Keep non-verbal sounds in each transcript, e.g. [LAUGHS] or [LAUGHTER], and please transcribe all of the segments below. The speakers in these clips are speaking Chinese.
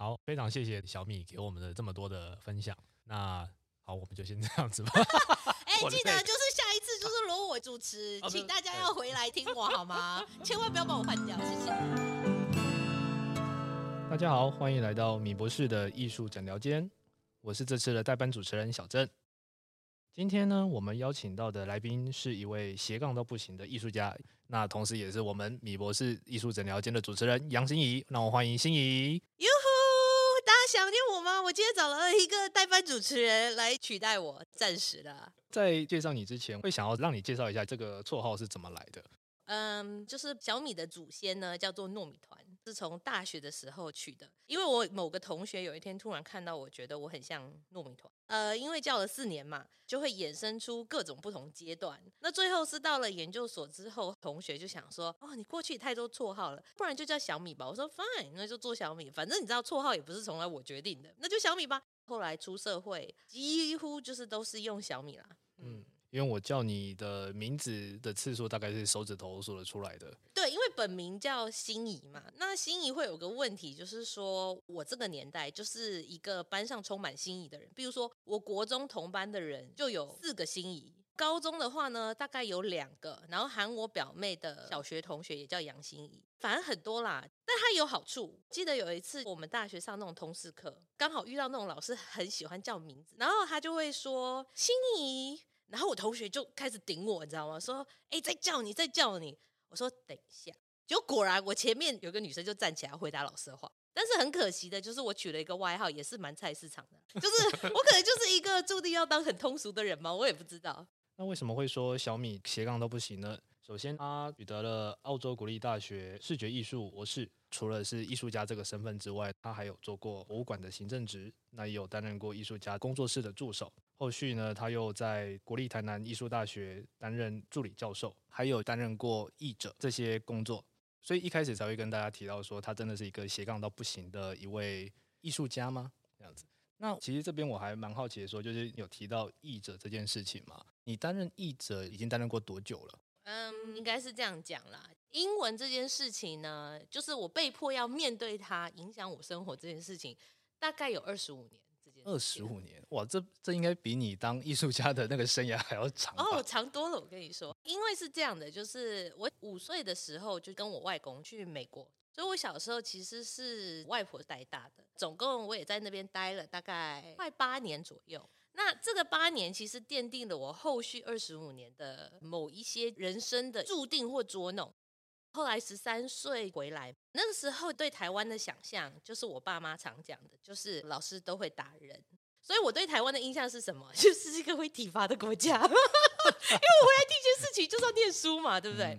好，非常谢谢小米给我们的这么多的分享。那好，我们就先这样子吧。[LAUGHS] 哎、[LAUGHS] 欸，记得就是下一次就是罗我主持，请大家要回来听我好吗？千万不要把我换掉，谢谢。大家好，欢迎来到米博士的艺术诊疗间，我是这次的代班主持人小郑。今天呢，我们邀请到的来宾是一位斜杠到不行的艺术家，那同时也是我们米博士艺术诊疗间的主持人杨心怡。让我欢迎心怡。想念我吗？我今天找了一个代班主持人来取代我，暂时的。在介绍你之前，会想要让你介绍一下这个绰号是怎么来的。嗯，就是小米的祖先呢，叫做糯米团，是从大学的时候取的。因为我某个同学有一天突然看到我，觉得我很像糯米团。呃，因为教了四年嘛，就会衍生出各种不同阶段。那最后是到了研究所之后，同学就想说：“哦，你过去太多绰号了，不然就叫小米吧。”我说：“Fine，那就做小米。反正你知道，绰号也不是从来我决定的，那就小米吧。”后来出社会，几乎就是都是用小米啦。嗯。因为我叫你的名字的次数大概是手指头数得出来的。对，因为本名叫心怡嘛。那心怡会有个问题，就是说我这个年代就是一个班上充满心怡的人。比如说，我国中同班的人就有四个心怡，高中的话呢，大概有两个，然后喊我表妹的小学同学也叫杨心怡，反正很多啦。但它有好处。记得有一次我们大学上那种通识课，刚好遇到那种老师很喜欢叫名字，然后他就会说心怡。然后我同学就开始顶我，你知道吗？说：“哎，在叫你，在叫你。”我说：“等一下。”就果然，我前面有个女生就站起来回答老师的话。但是很可惜的，就是我取了一个外号，也是蛮菜市场的。就是 [LAUGHS] 我可能就是一个注定要当很通俗的人吗？我也不知道。那为什么会说小米斜杠都不行呢？首先，他取得了澳洲国立大学视觉艺术博士。除了是艺术家这个身份之外，他还有做过博物馆的行政职，那也有担任过艺术家工作室的助手。后续呢，他又在国立台南艺术大学担任助理教授，还有担任过译者这些工作。所以一开始才会跟大家提到说，他真的是一个斜杠到不行的一位艺术家吗？这样子。那其实这边我还蛮好奇的说，就是有提到译者这件事情嘛？你担任译者已经担任过多久了？嗯，应该是这样讲啦。英文这件事情呢，就是我被迫要面对它，影响我生活这件事情，大概有二十五年。二十五年，哇，这这应该比你当艺术家的那个生涯还要长哦，长多了。我跟你说，因为是这样的，就是我五岁的时候就跟我外公去美国，所以我小时候其实是外婆带大的，总共我也在那边待了大概快八年左右。那这个八年其实奠定了我后续二十五年的某一些人生的注定或捉弄。后来十三岁回来，那个时候对台湾的想象，就是我爸妈常讲的，就是老师都会打人。所以我对台湾的印象是什么？[LAUGHS] 就是一个会体罚的国家。[LAUGHS] 因为我回来第一件事情就是要念书嘛，对不对？嗯。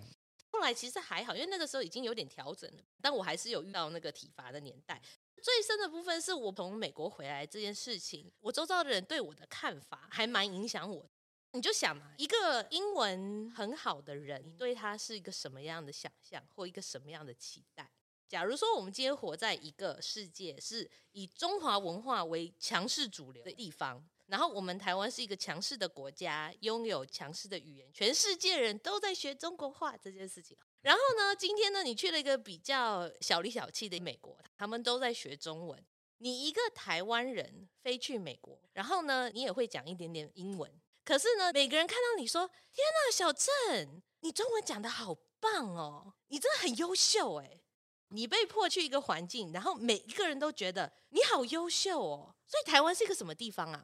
后来其实还好，因为那个时候已经有点调整了，但我还是有遇到那个体罚的年代。最深的部分是我从美国回来这件事情，我周遭的人对我的看法还蛮影响我。你就想嘛，一个英文很好的人，你对他是一个什么样的想象或一个什么样的期待？假如说我们今天活在一个世界是以中华文化为强势主流的地方，然后我们台湾是一个强势的国家，拥有强势的语言，全世界人都在学中国话这件事情。然后呢，今天呢，你去了一个比较小里小气的美国，他们都在学中文。你一个台湾人飞去美国，然后呢，你也会讲一点点英文。可是呢，每个人看到你说：“天哪，小郑，你中文讲得好棒哦，你真的很优秀哎！”你被迫去一个环境，然后每一个人都觉得你好优秀哦。所以台湾是一个什么地方啊？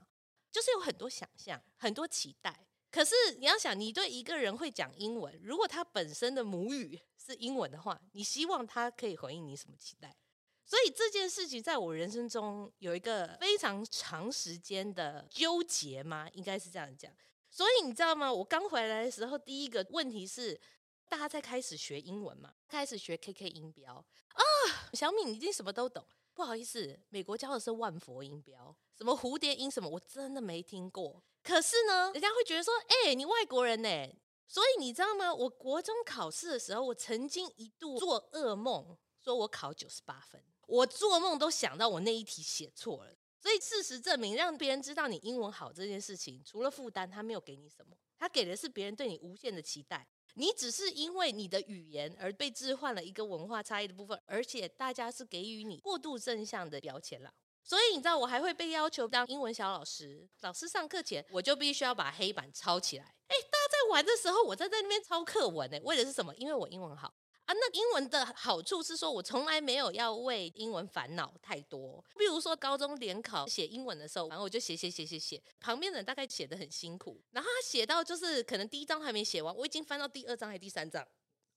就是有很多想象，很多期待。可是你要想，你对一个人会讲英文，如果他本身的母语是英文的话，你希望他可以回应你什么期待？所以这件事情在我人生中有一个非常长时间的纠结吗？应该是这样讲。所以你知道吗？我刚回来的时候，第一个问题是，大家在开始学英文嘛，开始学 KK 音标啊。小敏，你已经什么都懂。不好意思，美国教的是万佛音标，什么蝴蝶音什么，我真的没听过。可是呢，人家会觉得说，哎、你外国人呢？所以你知道吗？我国中考试的时候，我曾经一度做噩梦，说我考九十八分。我做梦都想到我那一题写错了。所以事实证明，让别人知道你英文好这件事情，除了负担，他没有给你什么，他给的是别人对你无限的期待。你只是因为你的语言而被置换了一个文化差异的部分，而且大家是给予你过度正向的标签了。所以你知道，我还会被要求当英文小老师，老师上课前我就必须要把黑板抄起来。哎，大家在玩的时候，我在在那边抄课文呢，为的是什么？因为我英文好。啊，那英文的好处是说，我从来没有要为英文烦恼太多。比如说高中联考写英文的时候，然后我就写写写写写，旁边的人大概写的很辛苦，然后他写到就是可能第一章还没写完，我已经翻到第二章还第三章，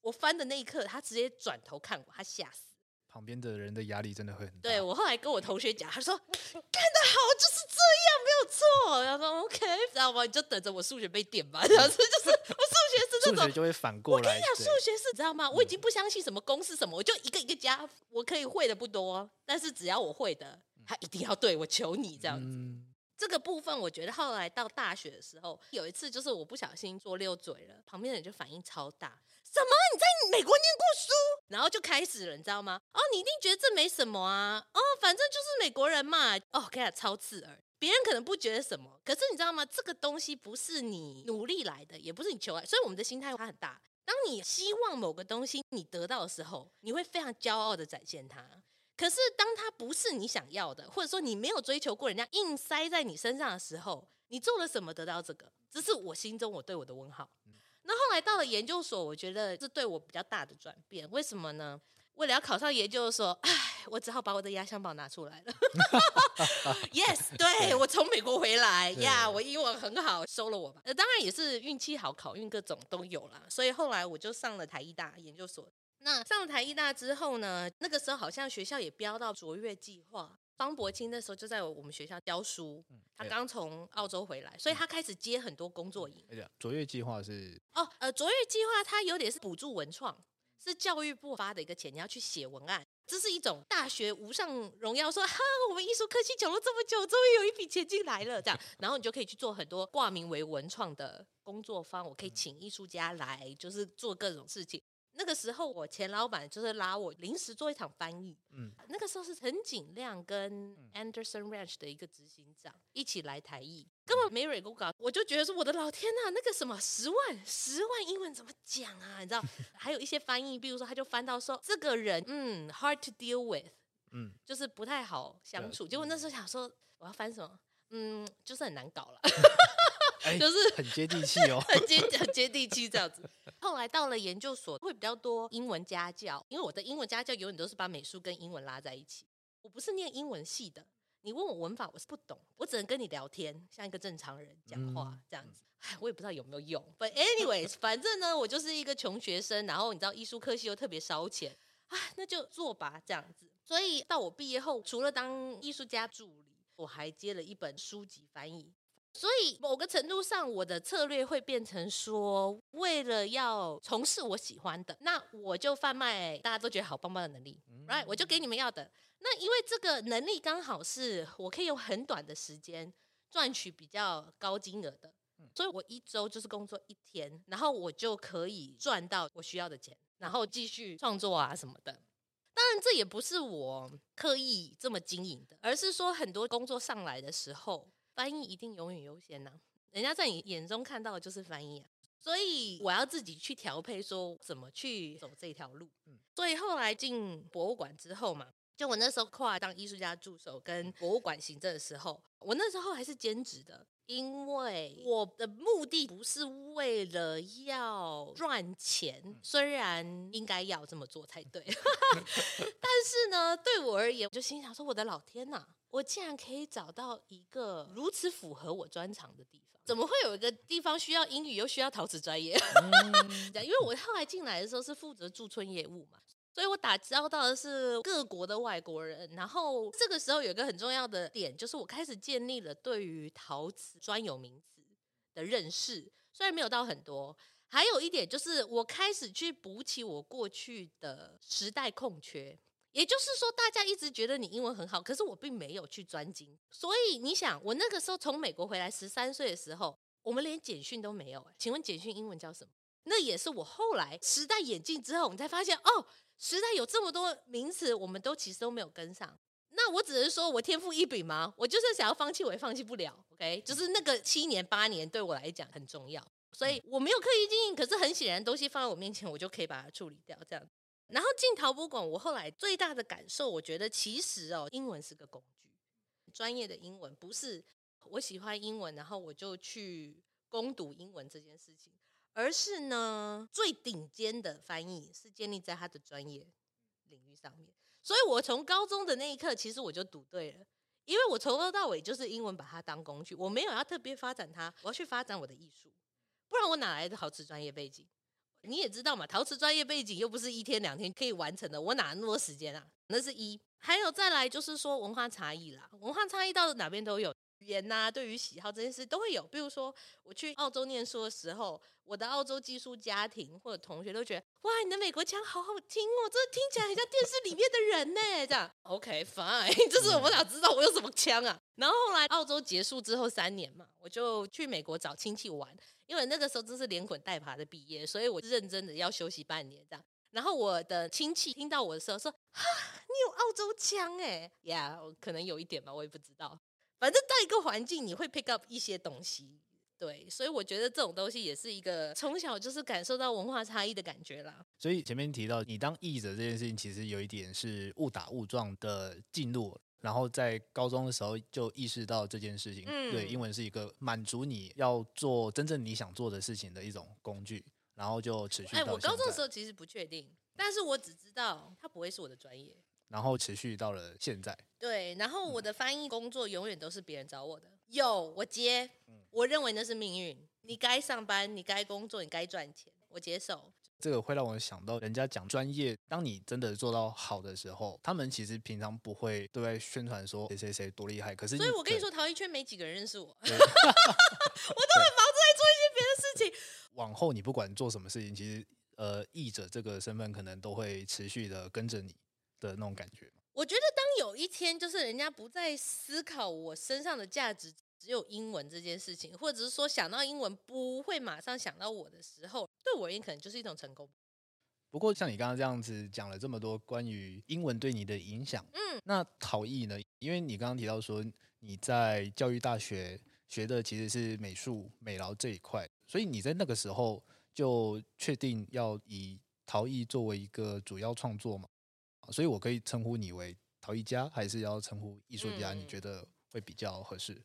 我翻的那一刻，他直接转头看我，他吓死。旁边的人的压力真的会很大。对，我后来跟我同学讲，他说干得好，就是这样，没有错。然后说 OK，知道吗？你就等着我数学被点吧。然后就是我数学是这种，数学就会反过来。我跟你讲，数学是知道吗？我已经不相信什么公式什么，我就一个一个加。我可以会的不多，但是只要我会的，他一定要对，我求你这样子。嗯、这个部分我觉得后来到大学的时候，有一次就是我不小心做溜嘴了，旁边的人就反应超大。什么？你在美国念过书？然后就开始了，你知道吗？哦，你一定觉得这没什么啊。哦，反正就是美国人嘛。哦，看起超刺耳。别人可能不觉得什么，可是你知道吗？这个东西不是你努力来的，也不是你求来，所以我们的心态它很大。当你希望某个东西你得到的时候，你会非常骄傲的展现它。可是当它不是你想要的，或者说你没有追求过，人家硬塞在你身上的时候，你做了什么得到这个？这是我心中我对我的问号。那后来到了研究所，我觉得这对我比较大的转变。为什么呢？为了要考上研究所，唉，我只好把我的压箱宝拿出来了。[LAUGHS] Yes，[LAUGHS] 对，我从美国回来呀，yeah, 我英文很好，收了我吧。呃，当然也是运气好，考运各种都有啦。所以后来我就上了台艺大研究所。那上了台艺大之后呢，那个时候好像学校也标到卓越计划。方伯清那时候就在我们学校教书，他刚从澳洲回来，所以他开始接很多工作营。哎呀，卓越计划是哦，呃，卓越计划它有点是补助文创，是教育部发的一个钱，你要去写文案，这是一种大学无上荣耀，说哈，我们艺术科技讲了这么久，终于有一笔钱进来了，这样，[LAUGHS] 然后你就可以去做很多挂名为文创的工作坊，我可以请艺术家来，就是做各种事情。那个时候，我前老板就是拉我临时做一场翻译。嗯，那个时候是陈景亮跟 Anderson Ranch 的一个执行长一起来台译，根本没蕊过稿，我就觉得说我的老天呐，那个什么十万十万英文怎么讲啊？你知道，[LAUGHS] 还有一些翻译，比如说他就翻到说这个人嗯 hard to deal with，嗯，就是不太好相处。结果那时候想说我要翻什么？嗯，就是很难搞了。[LAUGHS] [LAUGHS] 欸、就是 [LAUGHS] 很接地气哦，[LAUGHS] 很接很接地气这样子。后来到了研究所，会比较多英文家教，因为我的英文家教永远都是把美术跟英文拉在一起。我不是念英文系的，你问我文法，我是不懂，我只能跟你聊天，像一个正常人讲话这样子。哎，我也不知道有没有用。But anyways，反正呢，我就是一个穷学生，然后你知道艺术科系又特别烧钱，哎，那就做吧这样子。所以到我毕业后，除了当艺术家助理，我还接了一本书籍翻译。所以某个程度上，我的策略会变成说，为了要从事我喜欢的，那我就贩卖大家都觉得好棒棒的能力，right？我就给你们要的。那因为这个能力刚好是我可以用很短的时间赚取比较高金额的，所以我一周就是工作一天，然后我就可以赚到我需要的钱，然后继续创作啊什么的。当然，这也不是我刻意这么经营的，而是说很多工作上来的时候。翻译一定永远优先呐、啊，人家在你眼中看到的就是翻译啊，所以我要自己去调配，说怎么去走这条路。所以后来进博物馆之后嘛，就我那时候跨当艺术家助手跟博物馆行政的时候，我那时候还是兼职的，因为我的目的不是为了要赚钱，虽然应该要这么做才对，[LAUGHS] [LAUGHS] 但是呢，对我而言，我就心想说，我的老天呐！我竟然可以找到一个如此符合我专长的地方，怎么会有一个地方需要英语又需要陶瓷专业？[LAUGHS] 嗯、因为我后来进来的时候是负责驻村业务嘛，所以我打交道的是各国的外国人。然后这个时候有一个很重要的点，就是我开始建立了对于陶瓷专有名词的认识，虽然没有到很多。还有一点就是我开始去补起我过去的时代空缺。也就是说，大家一直觉得你英文很好，可是我并没有去专精。所以你想，我那个时候从美国回来，十三岁的时候，我们连简讯都没有。请问简讯英文叫什么？那也是我后来时代演进之后，你才发现哦，时代有这么多名词，我们都其实都没有跟上。那我只是说我天赋异禀吗？我就算想要放弃，我也放弃不了。OK，就是那个七年八年对我来讲很重要。所以我没有刻意经营，可是很显然东西放在我面前，我就可以把它处理掉这样。然后进陶博馆，我后来最大的感受，我觉得其实哦，英文是个工具，专业的英文不是我喜欢英文，然后我就去攻读英文这件事情，而是呢，最顶尖的翻译是建立在他的专业领域上面。所以我从高中的那一刻，其实我就赌对了，因为我从头到尾就是英文把它当工具，我没有要特别发展它，我要去发展我的艺术，不然我哪来的陶瓷专业背景？你也知道嘛，陶瓷专业背景又不是一天两天可以完成的，我哪那么多时间啊？那是一，还有再来就是说文化差异啦，文化差异到哪边都有。语言呐、啊，对于喜好这件事都会有。比如说，我去澳洲念书的时候，我的澳洲寄宿家庭或者同学都觉得，哇，你的美国腔好好听哦，这听起来很像电视里面的人呢。这样，OK fine，这是我哪知道我有什么腔啊？然后后来澳洲结束之后三年嘛，我就去美国找亲戚玩，因为那个时候真是连滚带爬的毕业，所以我认真的要休息半年这样。然后我的亲戚听到我的时候说，哈，你有澳洲腔哎，呀、yeah，可能有一点吧，我也不知道。反正到一个环境，你会 pick up 一些东西，对，所以我觉得这种东西也是一个从小就是感受到文化差异的感觉啦。所以前面提到你当译者这件事情，其实有一点是误打误撞的进入，然后在高中的时候就意识到这件事情，嗯、对，英文是一个满足你要做真正你想做的事情的一种工具，然后就持续。哎，我高中的时候其实不确定，但是我只知道它不会是我的专业。然后持续到了现在。对，然后我的翻译工作永远都是别人找我的，有我接，我认为那是命运。你该上班，你该工作，你该赚钱，我接受。这个会让我想到，人家讲专业，当你真的做到好的时候，他们其实平常不会对外宣传说谁谁谁多厉害。可是，所以我跟你说，陶艺圈没几个人认识我，我都很忙着在做一些别的事情。[LAUGHS] 往后你不管做什么事情，其实呃，译者这个身份可能都会持续的跟着你。的那种感觉，我觉得当有一天就是人家不再思考我身上的价值只有英文这件事情，或者是说想到英文不会马上想到我的时候，对我而言可能就是一种成功。不过像你刚刚这样子讲了这么多关于英文对你的影响，嗯，那陶艺呢？因为你刚刚提到说你在教育大学学的其实是美术美劳这一块，所以你在那个时候就确定要以陶艺作为一个主要创作嘛？所以，我可以称呼你为陶艺家，还是要称呼艺术家？你觉得会比较合适？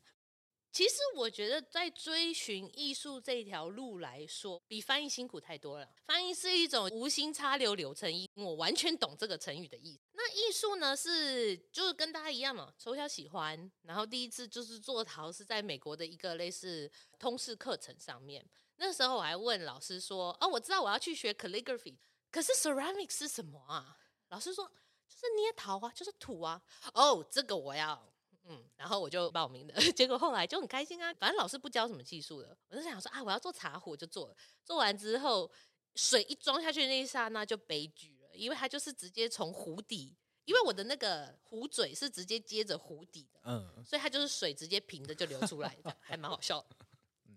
其实，我觉得在追寻艺术这条路来说，比翻译辛苦太多了。翻译是一种无心插柳柳成荫，我完全懂这个成语的意思。那艺术呢，是就是跟大家一样嘛，从小喜欢，然后第一次就是做陶是在美国的一个类似通识课程上面。那时候我还问老师说：“哦，我知道我要去学 calligraphy，可是 ceramic 是什么啊？”老师说，就是捏陶啊，就是土啊。哦，这个我要，嗯，然后我就报名了。[LAUGHS] 结果后来就很开心啊，反正老师不教什么技术的，我就想说啊，我要做茶壶，就做了。做完之后，水一装下去的那一刹那就悲剧了，因为它就是直接从壶底，因为我的那个壶嘴是直接接着壶底的，嗯，所以它就是水直接平的就流出来的，还蛮好笑的。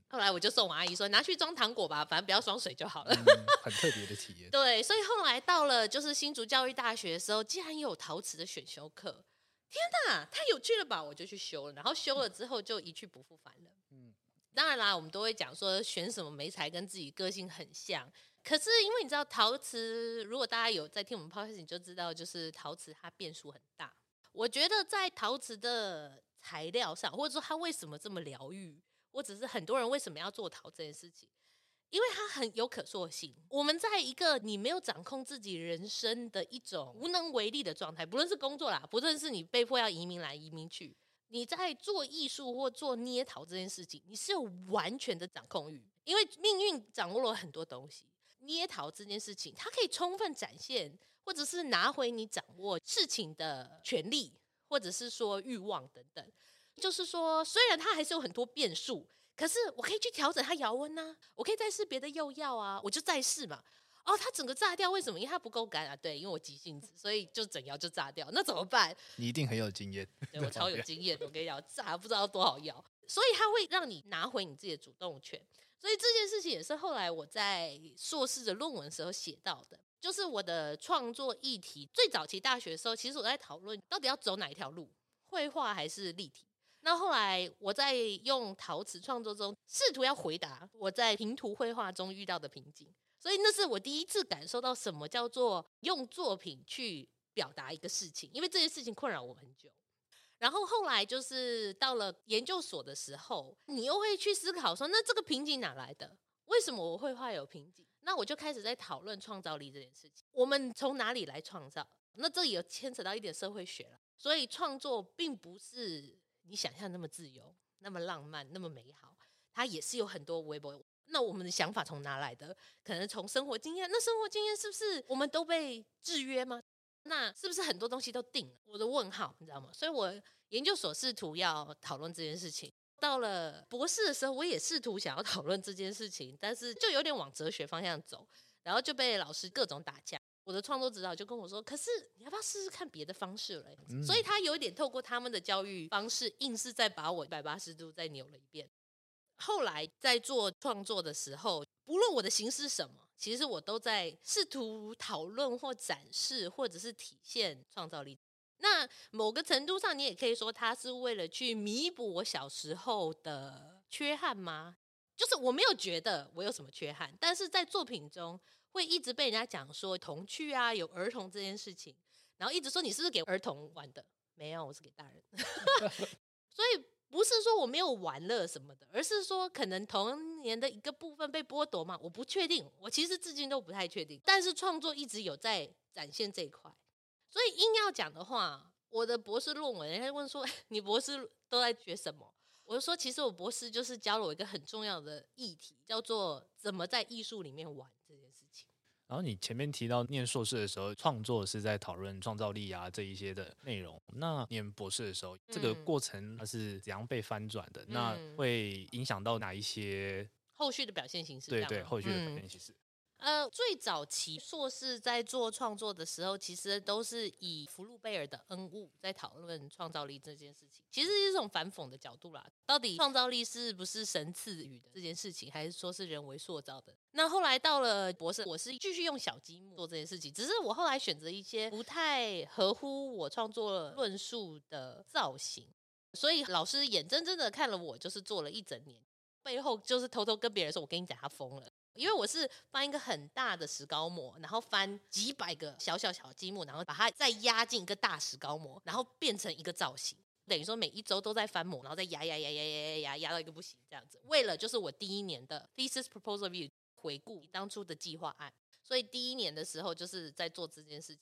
后来我就送我阿姨说，拿去装糖果吧，反正不要装水就好了。嗯，很特别的体验。[LAUGHS] 对，所以后来到了就是新竹教育大学的时候，竟然有陶瓷的选修课，天哪，太有趣了吧！我就去修了，然后修了之后就一去不复返了。嗯，[LAUGHS] 当然啦，我们都会讲说选什么媒材跟自己个性很像，可是因为你知道陶瓷，如果大家有在听我们 podcast，你就知道就是陶瓷它变数很大。我觉得在陶瓷的材料上，或者说它为什么这么疗愈。或者是很多人为什么要做陶这件事情？因为它很有可塑性。我们在一个你没有掌控自己人生的一种无能为力的状态，不论是工作啦，不论是你被迫要移民来移民去，你在做艺术或做捏陶这件事情，你是有完全的掌控欲，因为命运掌握了很多东西。捏陶这件事情，它可以充分展现，或者是拿回你掌握事情的权利，或者是说欲望等等。就是说，虽然它还是有很多变数，可是我可以去调整它窑温呐，我可以再试别的釉药啊，我就再试嘛。哦，它整个炸掉，为什么？因为它不够干啊。对，因为我急性子，所以就整窑就炸掉。那怎么办？你一定很有经验。对，我超有经验，我跟你讲，炸不知道多少窑，所以它会让你拿回你自己的主动权。所以这件事情也是后来我在硕士的论文时候写到的，就是我的创作议题。最早期大学的时候，其实我在讨论到底要走哪一条路，绘画还是立体。那后来我在用陶瓷创作中，试图要回答我在平涂绘画中遇到的瓶颈，所以那是我第一次感受到什么叫做用作品去表达一个事情，因为这件事情困扰我很久。然后后来就是到了研究所的时候，你又会去思考说，那这个瓶颈哪来的？为什么我绘画有瓶颈？那我就开始在讨论创造力这件事情。我们从哪里来创造？那这里有牵扯到一点社会学了。所以创作并不是你想象那么自由、那么浪漫、那么美好，它也是有很多微博。那我们的想法从哪来的？可能从生活经验。那生活经验是不是我们都被制约吗？那是不是很多东西都定了？我的问号，你知道吗？所以我研究所试图要讨论这件事情。到了博士的时候，我也试图想要讨论这件事情，但是就有点往哲学方向走，然后就被老师各种打架。我的创作指导就跟我说：“可是你要不要试试看别的方式嘞？”嗯、所以他有一点透过他们的教育方式，硬是再把我一百八十度再扭了一遍。后来在做创作的时候，不论我的形式什么，其实我都在试图讨论或展示，或者是体现创造力。那某个程度上，你也可以说，他是为了去弥补我小时候的缺憾吗？就是我没有觉得我有什么缺憾，但是在作品中会一直被人家讲说童趣啊，有儿童这件事情，然后一直说你是不是给儿童玩的？没有，我是给大人。[LAUGHS] 所以不是说我没有玩乐什么的，而是说可能童年的一个部分被剥夺嘛，我不确定。我其实至今都不太确定，但是创作一直有在展现这一块。所以硬要讲的话，我的博士论文，人家问说 [LAUGHS] 你博士都在学什么？我就说，其实我博士就是教了我一个很重要的议题，叫做怎么在艺术里面玩这件。然后你前面提到念硕士的时候，创作是在讨论创造力啊这一些的内容。那念博士的时候，这个过程它是怎样被翻转的？嗯、那会影响到哪一些后续的表现形式？对对，后续的表现形式。嗯呃，最早期硕士在做创作的时候，其实都是以福禄贝尔的恩物在讨论创造力这件事情，其实是一种反讽的角度啦。到底创造力是不是神赐予的这件事情，还是说是人为塑造的？那后来到了博士，我是继续用小积木做这件事情，只是我后来选择一些不太合乎我创作论述的造型，所以老师眼睁睁的看了我就是做了一整年，背后就是偷偷跟别人说，我跟你讲，他疯了。因为我是翻一个很大的石膏模，然后翻几百个小小小积木，然后把它再压进一个大石膏模，然后变成一个造型。等于说每一周都在翻模，然后再压压压压压压压压到一个不行这样子。为了就是我第一年的 thesis proposal view 回顾当初的计划案，所以第一年的时候就是在做这件事情。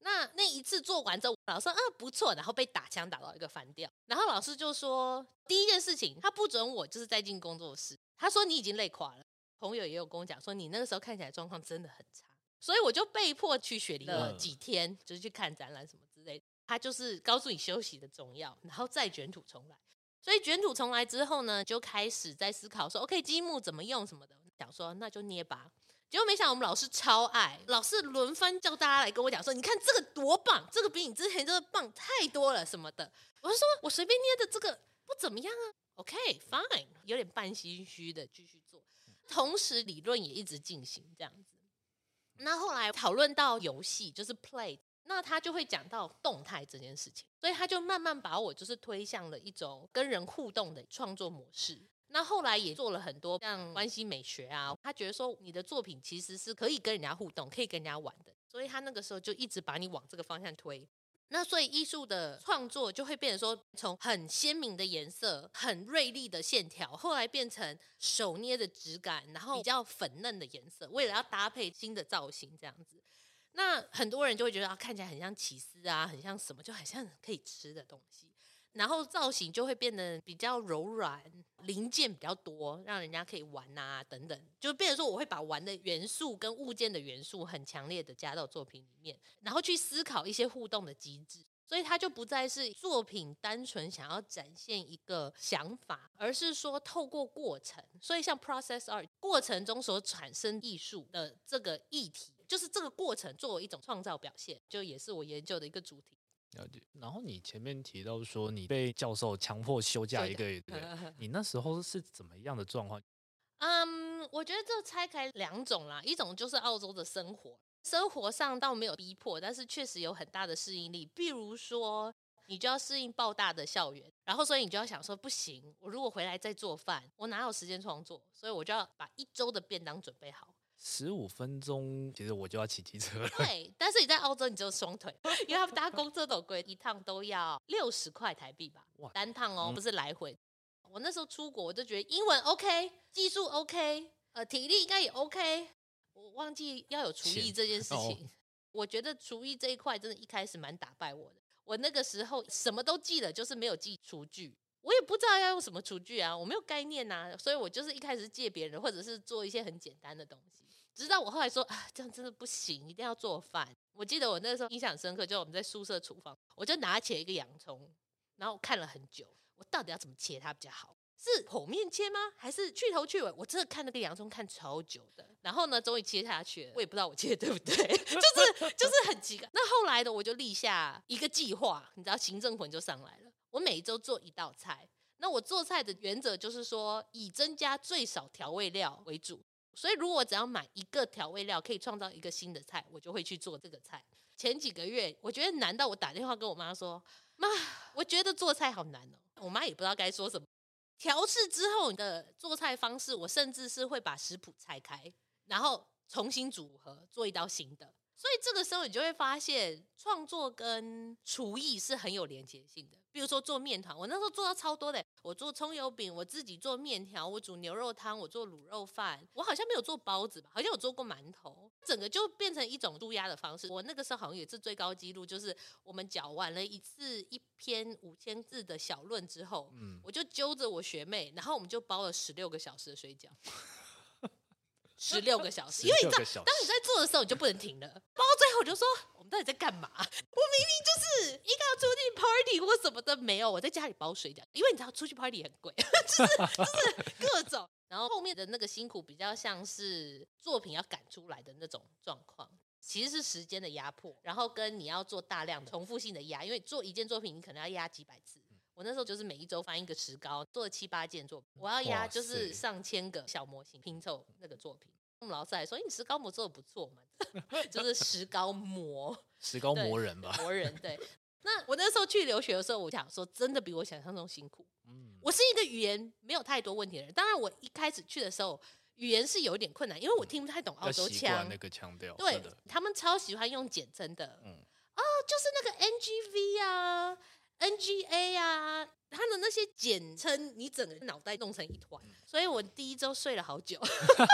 那那一次做完之后，老师啊不错，然后被打枪打到一个翻掉，然后老师就说第一件事情他不准我就是再进工作室，他说你已经累垮了。朋友也有跟我讲说，你那个时候看起来状况真的很差，所以我就被迫去雪梨了几天，就是去看展览什么之类的。他就是告诉你休息的重要，然后再卷土重来。所以卷土重来之后呢，就开始在思考说，OK，积木怎么用什么的。想说那就捏吧，结果没想到我们老师超爱，老师轮番叫大家来跟我讲说，你看这个多棒，这个比你之前这个棒太多了什么的。我就说我随便捏的这个不怎么样啊，OK，fine，有点半心虚的继续做。同时，理论也一直进行这样子。那后来讨论到游戏，就是 play，那他就会讲到动态这件事情，所以他就慢慢把我就是推向了一种跟人互动的创作模式。那后来也做了很多像关系美学啊，他觉得说你的作品其实是可以跟人家互动，可以跟人家玩的，所以他那个时候就一直把你往这个方向推。那所以艺术的创作就会变成说，从很鲜明的颜色、很锐利的线条，后来变成手捏的质感，然后比较粉嫩的颜色，为了要搭配新的造型这样子。那很多人就会觉得啊，看起来很像起司啊，很像什么，就很像可以吃的东西。然后造型就会变得比较柔软，零件比较多，让人家可以玩啊等等，就变成说我会把玩的元素跟物件的元素很强烈的加到作品里面，然后去思考一些互动的机制，所以它就不再是作品单纯想要展现一个想法，而是说透过过程，所以像 process art 过程中所产生艺术的这个议题，就是这个过程作为一种创造表现，就也是我研究的一个主题。了解。然后你前面提到说你被教授强迫休假一个月，对，[LAUGHS] 你那时候是怎么样的状况？嗯，我觉得这拆开两种啦，一种就是澳洲的生活，生活上倒没有逼迫，但是确实有很大的适应力。比如说，你就要适应爆大的校园，然后所以你就要想说，不行，我如果回来再做饭，我哪有时间创作？所以我就要把一周的便当准备好。十五分钟，其实我就要骑机车了。对，但是你在澳洲，你只有双腿，因为他们搭公车都贵，一趟都要六十块台币吧？哇，单趟哦，不是来回。嗯、我那时候出国，我就觉得英文 OK，技术 OK，呃，体力应该也 OK。我忘记要有厨艺这件事情。哦、我觉得厨艺这一块真的，一开始蛮打败我的。我那个时候什么都记得，就是没有记厨具。我也不知道要用什么厨具啊，我没有概念呐、所以我就是一开始借别人，或者是做一些很简单的东西。直到我后来说啊，这样真的不行，一定要做饭。我记得我那时候印象深刻，就我们在宿舍厨房，我就拿起了一个洋葱，然后看了很久，我到底要怎么切它比较好？是剖面切吗？还是去头去尾？我真的看那个洋葱看超久的。然后呢，终于切下去了，我也不知道我切的对不对，[LAUGHS] 就是就是很奇怪。那后来的，我就立下一个计划，你知道，行政魂就上来了。我每一周做一道菜，那我做菜的原则就是说，以增加最少调味料为主。所以，如果我只要买一个调味料，可以创造一个新的菜，我就会去做这个菜。前几个月，我觉得难到我打电话跟我妈说：“妈，我觉得做菜好难哦。”我妈也不知道该说什么。调试之后的做菜方式，我甚至是会把食谱拆开，然后重新组合做一道新的。所以这个时候，你就会发现创作跟厨艺是很有连接性的。比如说做面团，我那时候做到超多的。我做葱油饼，我自己做面条，我煮牛肉汤，我做卤肉饭。我好像没有做包子吧？好像有做过馒头。整个就变成一种纾压的方式。我那个时候好像也是最高纪录，就是我们讲完了一次一篇五千字的小论之后，嗯，我就揪着我学妹，然后我们就包了十六个小时的水饺。[LAUGHS] 十六个小时，因为你知道，当你在做的时候，你就不能停了。包到最后，我就说，我们到底在干嘛？[LAUGHS] 我明明就是应该要出去 party 或什么的，没有，我在家里包水饺。因为你知道，出去 party 很贵，就是就是各种。然后后面的那个辛苦，比较像是作品要赶出来的那种状况，其实是时间的压迫，然后跟你要做大量重复性的压，因为做一件作品，你可能要压几百次。我那时候就是每一周翻一个石膏，做了七八件作品。我要压就是上千个小模型拼凑那个作品。我们老师还说：“你石膏模做的不错嘛，[LAUGHS] 就是石膏模，石膏模人吧，模人。”对。那我那时候去留学的时候，我想说，真的比我想象中辛苦。嗯，我是一个语言没有太多问题的人。当然，我一开始去的时候，语言是有一点困难，因为我听不太懂澳洲腔，那个腔调。对，他们超喜欢用简称的。嗯，哦，就是那个 NGV 啊。NGA 啊，他的那些简称，你整个脑袋弄成一团，所以我第一周睡了好久，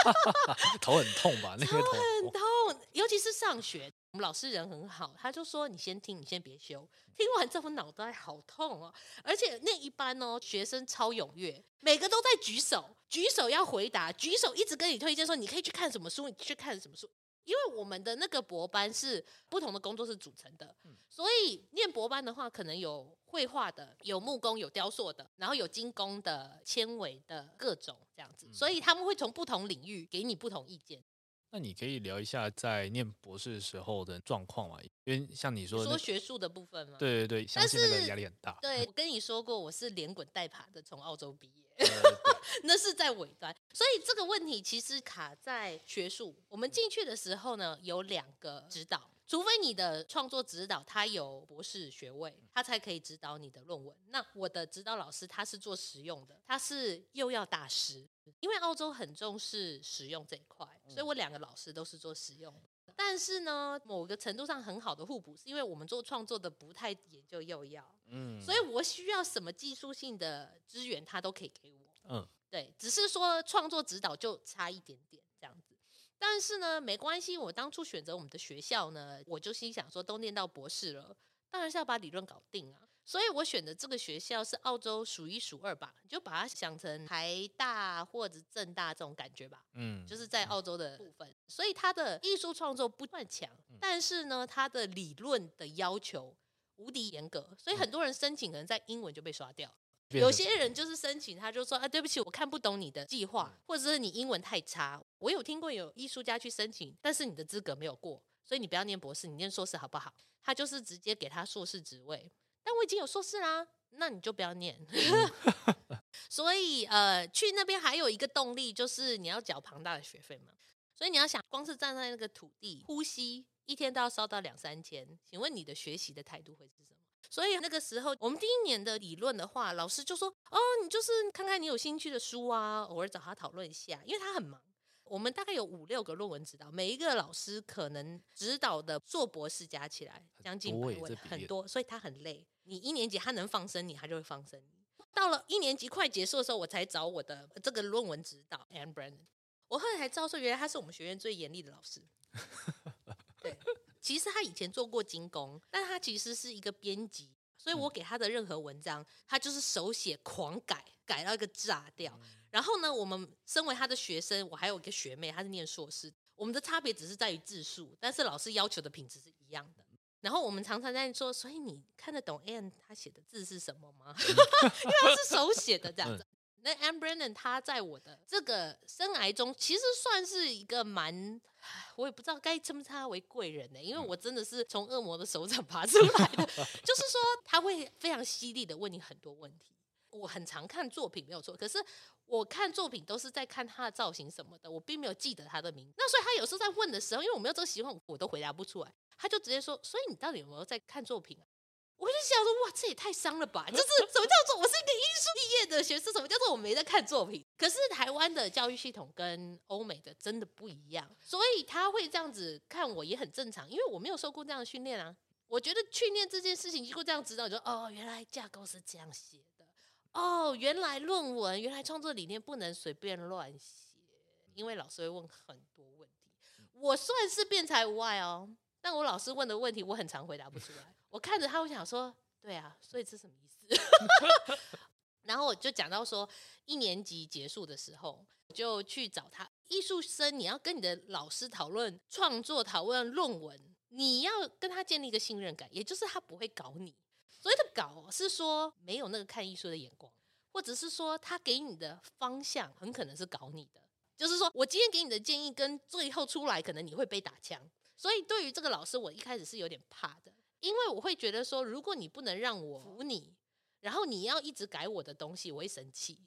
[LAUGHS] 头很痛吧？[LAUGHS] 那个头很痛，尤其是上学，我们老师人很好，他就说你先听，你先别修。听完之后脑袋好痛哦，而且那一班哦，学生超踊跃，每个都在举手，举手要回答，举手一直跟你推荐说你可以去看什么书，你去看什么书。因为我们的那个博班是不同的工作室组成的，所以念博班的话，可能有绘画的，有木工，有雕塑的，然后有精工的、纤维的各种这样子，所以他们会从不同领域给你不同意见。那你可以聊一下在念博士时候的状况吗？因为像你说的，说学术的部分吗？对对对，相信那个压力很大。对，我跟你说过，我是连滚带爬的从澳洲毕业。[LAUGHS] 那是在尾端，所以这个问题其实卡在学术。我们进去的时候呢，有两个指导，除非你的创作指导他有博士学位，他才可以指导你的论文。那我的指导老师他是做实用的，他是又要大师，因为澳洲很重视实用这一块，所以我两个老师都是做实用。但是呢，某个程度上很好的互补，是因为我们做创作的不太研究又要，嗯，所以我需要什么技术性的资源，他都可以给我，嗯，对，只是说创作指导就差一点点这样子。但是呢，没关系，我当初选择我们的学校呢，我就心想说，都念到博士了，当然是要把理论搞定啊。所以我选的这个学校是澳洲数一数二吧，你就把它想成台大或者政大这种感觉吧。嗯，就是在澳洲的部分，所以它的艺术创作不算强，但是呢，它的理论的要求无敌严格，所以很多人申请可能在英文就被刷掉。有些人就是申请，他就说啊，对不起，我看不懂你的计划，或者是你英文太差。我有听过有艺术家去申请，但是你的资格没有过，所以你不要念博士，你念硕士好不好？他就是直接给他硕士职位。但我已经有硕士啦，那你就不要念。[LAUGHS] 所以呃，去那边还有一个动力，就是你要缴庞大的学费嘛。所以你要想，光是站在那个土地呼吸，一天都要烧到两三千。请问你的学习的态度会是什么？所以那个时候，我们第一年的理论的话，老师就说：“哦，你就是看看你有兴趣的书啊，偶尔找他讨论一下，因为他很忙。我们大概有五六个论文指导，每一个老师可能指导的硕博士加起来将近百位，很多，所以他很累。你一年级他能放生你，他就会放生你。到了一年级快结束的时候，我才找我的这个论文指导 Anne Brennan。我后来才知道说，原来他是我们学院最严厉的老师。[LAUGHS] 对。”其实他以前做过精工，但他其实是一个编辑，所以我给他的任何文章，他就是手写狂改，改到一个炸掉。然后呢，我们身为他的学生，我还有一个学妹，她是念硕士，我们的差别只是在于字数，但是老师要求的品质是一样的。然后我们常常在说，所以你看得懂 Anne 他写的字是什么吗？[LAUGHS] 因为他是手写的这样子。那 Anne Brennan 他在我的这个生涯中，其实算是一个蛮，我也不知道该称不称他为贵人呢？因为我真的是从恶魔的手掌 [LAUGHS] 爬出来的。就是说，他会非常犀利的问你很多问题。我很常看作品没有错，可是我看作品都是在看他的造型什么的，我并没有记得他的名字。那所以他有时候在问的时候，因为我没有这个习惯，我都回答不出来。他就直接说：“所以你到底有没有在看作品？”我就想说，哇，这也太伤了吧！就是什么叫做我是一个艺术毕业的学生，什么叫做我没在看作品？可是台湾的教育系统跟欧美的真的不一样，所以他会这样子看我也很正常，因为我没有受过这样的训练啊。我觉得训练这件事情，经过这样指导，就哦，原来架构是这样写，哦，原来论文，原来创作理念不能随便乱写，因为老师会问很多问题。我算是辩才无碍哦，但我老师问的问题，我很常回答不出来。[LAUGHS] 我看着他，我想说，对啊，所以这是什么意思？[LAUGHS] 然后我就讲到说，一年级结束的时候，就去找他。艺术生，你要跟你的老师讨论创作、讨论论文，你要跟他建立一个信任感，也就是他不会搞你。所谓的搞，是说没有那个看艺术的眼光，或者是说他给你的方向很可能是搞你的。就是说我今天给你的建议，跟最后出来，可能你会被打枪。所以对于这个老师，我一开始是有点怕的。因为我会觉得说，如果你不能让我服你，然后你要一直改我的东西，我会生气。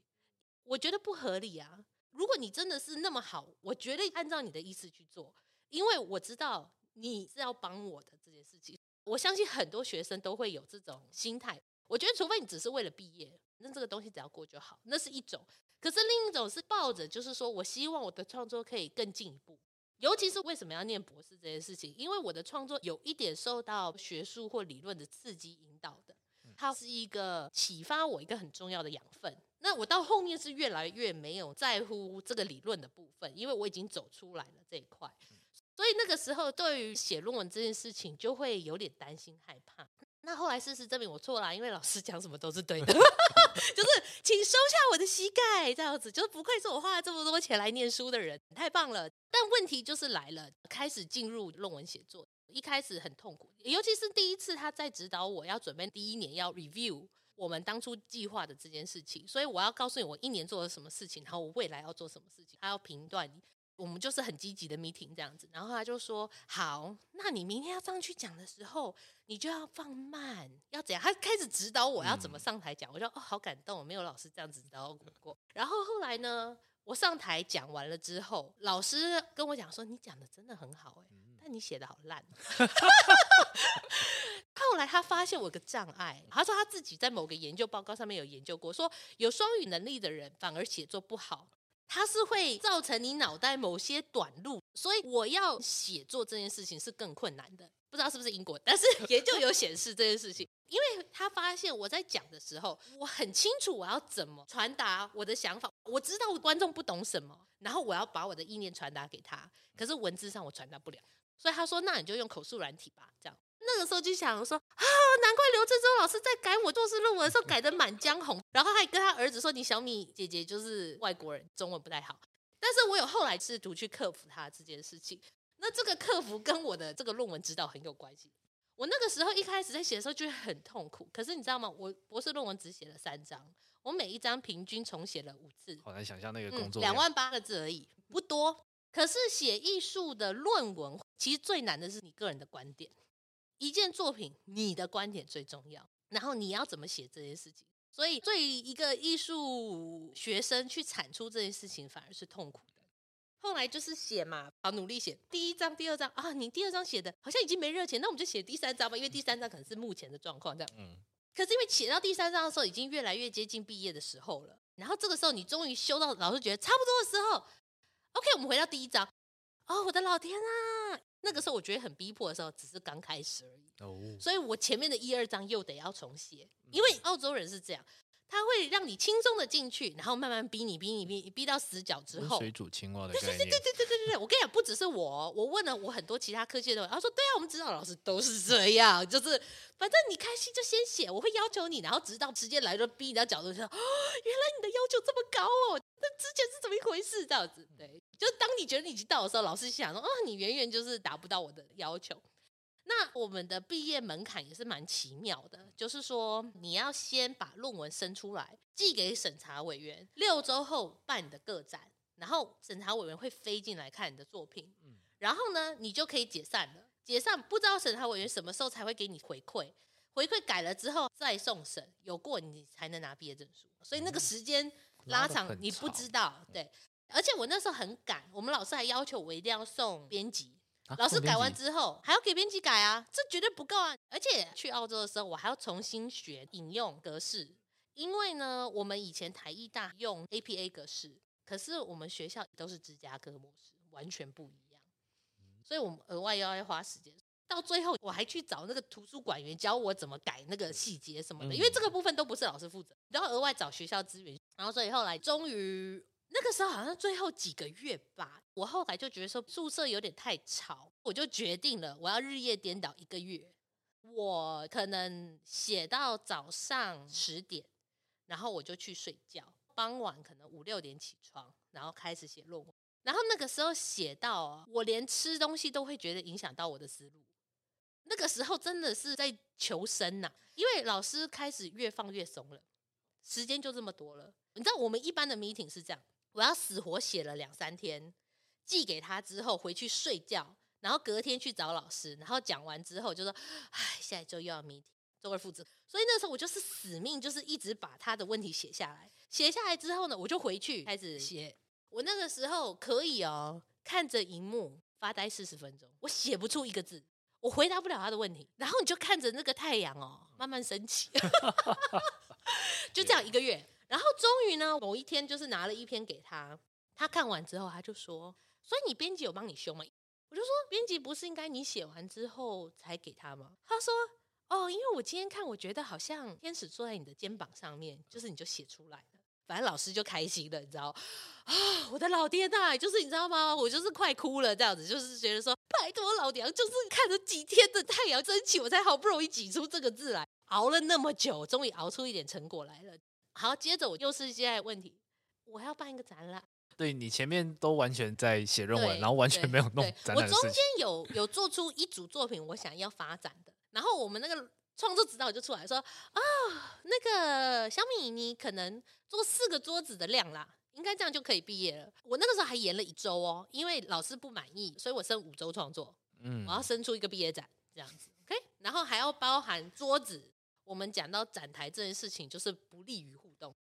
我觉得不合理啊！如果你真的是那么好，我绝对按照你的意思去做，因为我知道你是要帮我的这件事情。我相信很多学生都会有这种心态。我觉得，除非你只是为了毕业，那这个东西只要过就好，那是一种。可是另一种是抱着，就是说我希望我的创作可以更进一步。尤其是为什么要念博士这件事情，因为我的创作有一点受到学术或理论的刺激引导的，它是一个启发我一个很重要的养分。那我到后面是越来越没有在乎这个理论的部分，因为我已经走出来了这一块，所以那个时候对于写论文这件事情就会有点担心害怕。那后来事实证明我错了，因为老师讲什么都是对的，[LAUGHS] 就是请收下我的膝盖，这样子，就是不愧是我花了这么多钱来念书的人，太棒了。但问题就是来了，开始进入论文写作，一开始很痛苦，尤其是第一次他在指导我要准备第一年要 review 我们当初计划的这件事情，所以我要告诉你我一年做了什么事情，然后我未来要做什么事情，他要评断你。我们就是很积极的 meeting 这样子，然后他就说：“好，那你明天要上去讲的时候，你就要放慢，要怎样？”他开始指导我要怎么上台讲，我就哦，好感动，我没有老师这样子指导过。然后后来呢，我上台讲完了之后，老师跟我讲说：“你讲的真的很好，哎，但你写的好烂。[LAUGHS] ”后来他发现我有个障碍，他说他自己在某个研究报告上面有研究过，说有双语能力的人反而写作不好。它是会造成你脑袋某些短路，所以我要写作这件事情是更困难的。不知道是不是因果，但是 [LAUGHS] 研究有显示这件事情，因为他发现我在讲的时候，我很清楚我要怎么传达我的想法，我知道观众不懂什么，然后我要把我的意念传达给他，可是文字上我传达不了，所以他说，那你就用口述软体吧，这样。那个时候就想说啊，难怪刘志忠老师在改我硕士论文的时候改的满江红，然后还跟他儿子说，你小米姐姐就是外国人，中文不太好。但是我有后来试图去克服他这件事情。那这个克服跟我的这个论文指导很有关系。我那个时候一开始在写的时候就会很痛苦，可是你知道吗？我博士论文只写了三章，我每一章平均重写了五次。好难想象那个工作，两万八个字而已，不多。可是写艺术的论文，其实最难的是你个人的观点。一件作品，你的观点最重要，然后你要怎么写这件事情，所以对于一个艺术学生去产出这件事情反而是痛苦的。后来就是写嘛，好努力写第一章、第二章啊。你第二章写的好像已经没热情，那我们就写第三章吧，因为第三章可能是目前的状况这样。嗯。可是因为写到第三章的时候，已经越来越接近毕业的时候了。然后这个时候，你终于修到老师觉得差不多的时候，OK，我们回到第一章。哦，我的老天啊！那个时候我觉得很逼迫的时候，只是刚开始而已。哦。所以我前面的一二章又得要重写，因为澳洲人是这样。他会让你轻松的进去，然后慢慢逼你，逼你，逼逼到死角之后。水煮青蛙的概念。对对对对对对对，我跟你讲，不只是我，我问了我很多其他科系的人，他说对啊，我们指导老师都是这样，就是反正你开心就先写，我会要求你，然后直到直接来就逼你到角度说，哦，原来你的要求这么高哦，那之前是怎么一回事？这样子，对，就当你觉得你已经到的时候，老师想说，哦，你远远就是达不到我的要求。那我们的毕业门槛也是蛮奇妙的，就是说你要先把论文生出来，寄给审查委员，六周后办你的个展，然后审查委员会飞进来看你的作品，然后呢，你就可以解散了。解散不知道审查委员什么时候才会给你回馈，回馈改了之后再送审，有过你才能拿毕业证书。所以那个时间拉长你不知道，对。而且我那时候很赶，我们老师还要求我一定要送编辑。老师改完之后还要给编辑改啊，这绝对不够啊！而且去澳洲的时候，我还要重新学引用格式，因为呢，我们以前台艺大用 APA 格式，可是我们学校都是芝加哥模式，完全不一样，所以我们额外又要花时间。到最后，我还去找那个图书馆员教我怎么改那个细节什么的，因为这个部分都不是老师负责，然后额外找学校资源，然后所以后来终于。那个时候好像最后几个月吧，我后来就觉得说宿舍有点太吵，我就决定了我要日夜颠倒一个月。我可能写到早上十点，然后我就去睡觉，傍晚可能五六点起床，然后开始写论文。然后那个时候写到我连吃东西都会觉得影响到我的思路。那个时候真的是在求生呐，因为老师开始越放越松了，时间就这么多了。你知道我们一般的 meeting 是这样。我要死活写了两三天，寄给他之后回去睡觉，然后隔天去找老师，然后讲完之后就说：“唉，下一周又要 meeting，周而复始。”所以那时候我就是死命，就是一直把他的问题写下来。写下来之后呢，我就回去开始写。我那个时候可以哦，看着荧幕发呆四十分钟，我写不出一个字，我回答不了他的问题。然后你就看着那个太阳哦，慢慢升起，[LAUGHS] 就这样一个月。然后终于呢，某一天就是拿了一篇给他，他看完之后他就说：“所以你编辑有帮你修吗？”我就说：“编辑不是应该你写完之后才给他吗？”他说：“哦，因为我今天看，我觉得好像天使坐在你的肩膀上面，就是你就写出来了。反正老师就开心了，你知道？啊，我的老天呐，就是你知道吗？我就是快哭了，这样子，就是觉得说，拜托老娘，就是看了几天的太阳升起，我才好不容易挤出这个字来，熬了那么久，终于熬出一点成果来了。”好，接着我又是现在问题，我要办一个展览。对，你前面都完全在写论文，然后完全没有弄展览。我中间有有做出一组作品，我想要发展的。然后我们那个创作指导就出来说：“啊，那个小米，你可能做四个桌子的量啦，应该这样就可以毕业了。”我那个时候还延了一周哦，因为老师不满意，所以我剩五周创作。嗯，我要生出一个毕业展这样子，OK，然后还要包含桌子。我们讲到展台这件事情，就是不利于。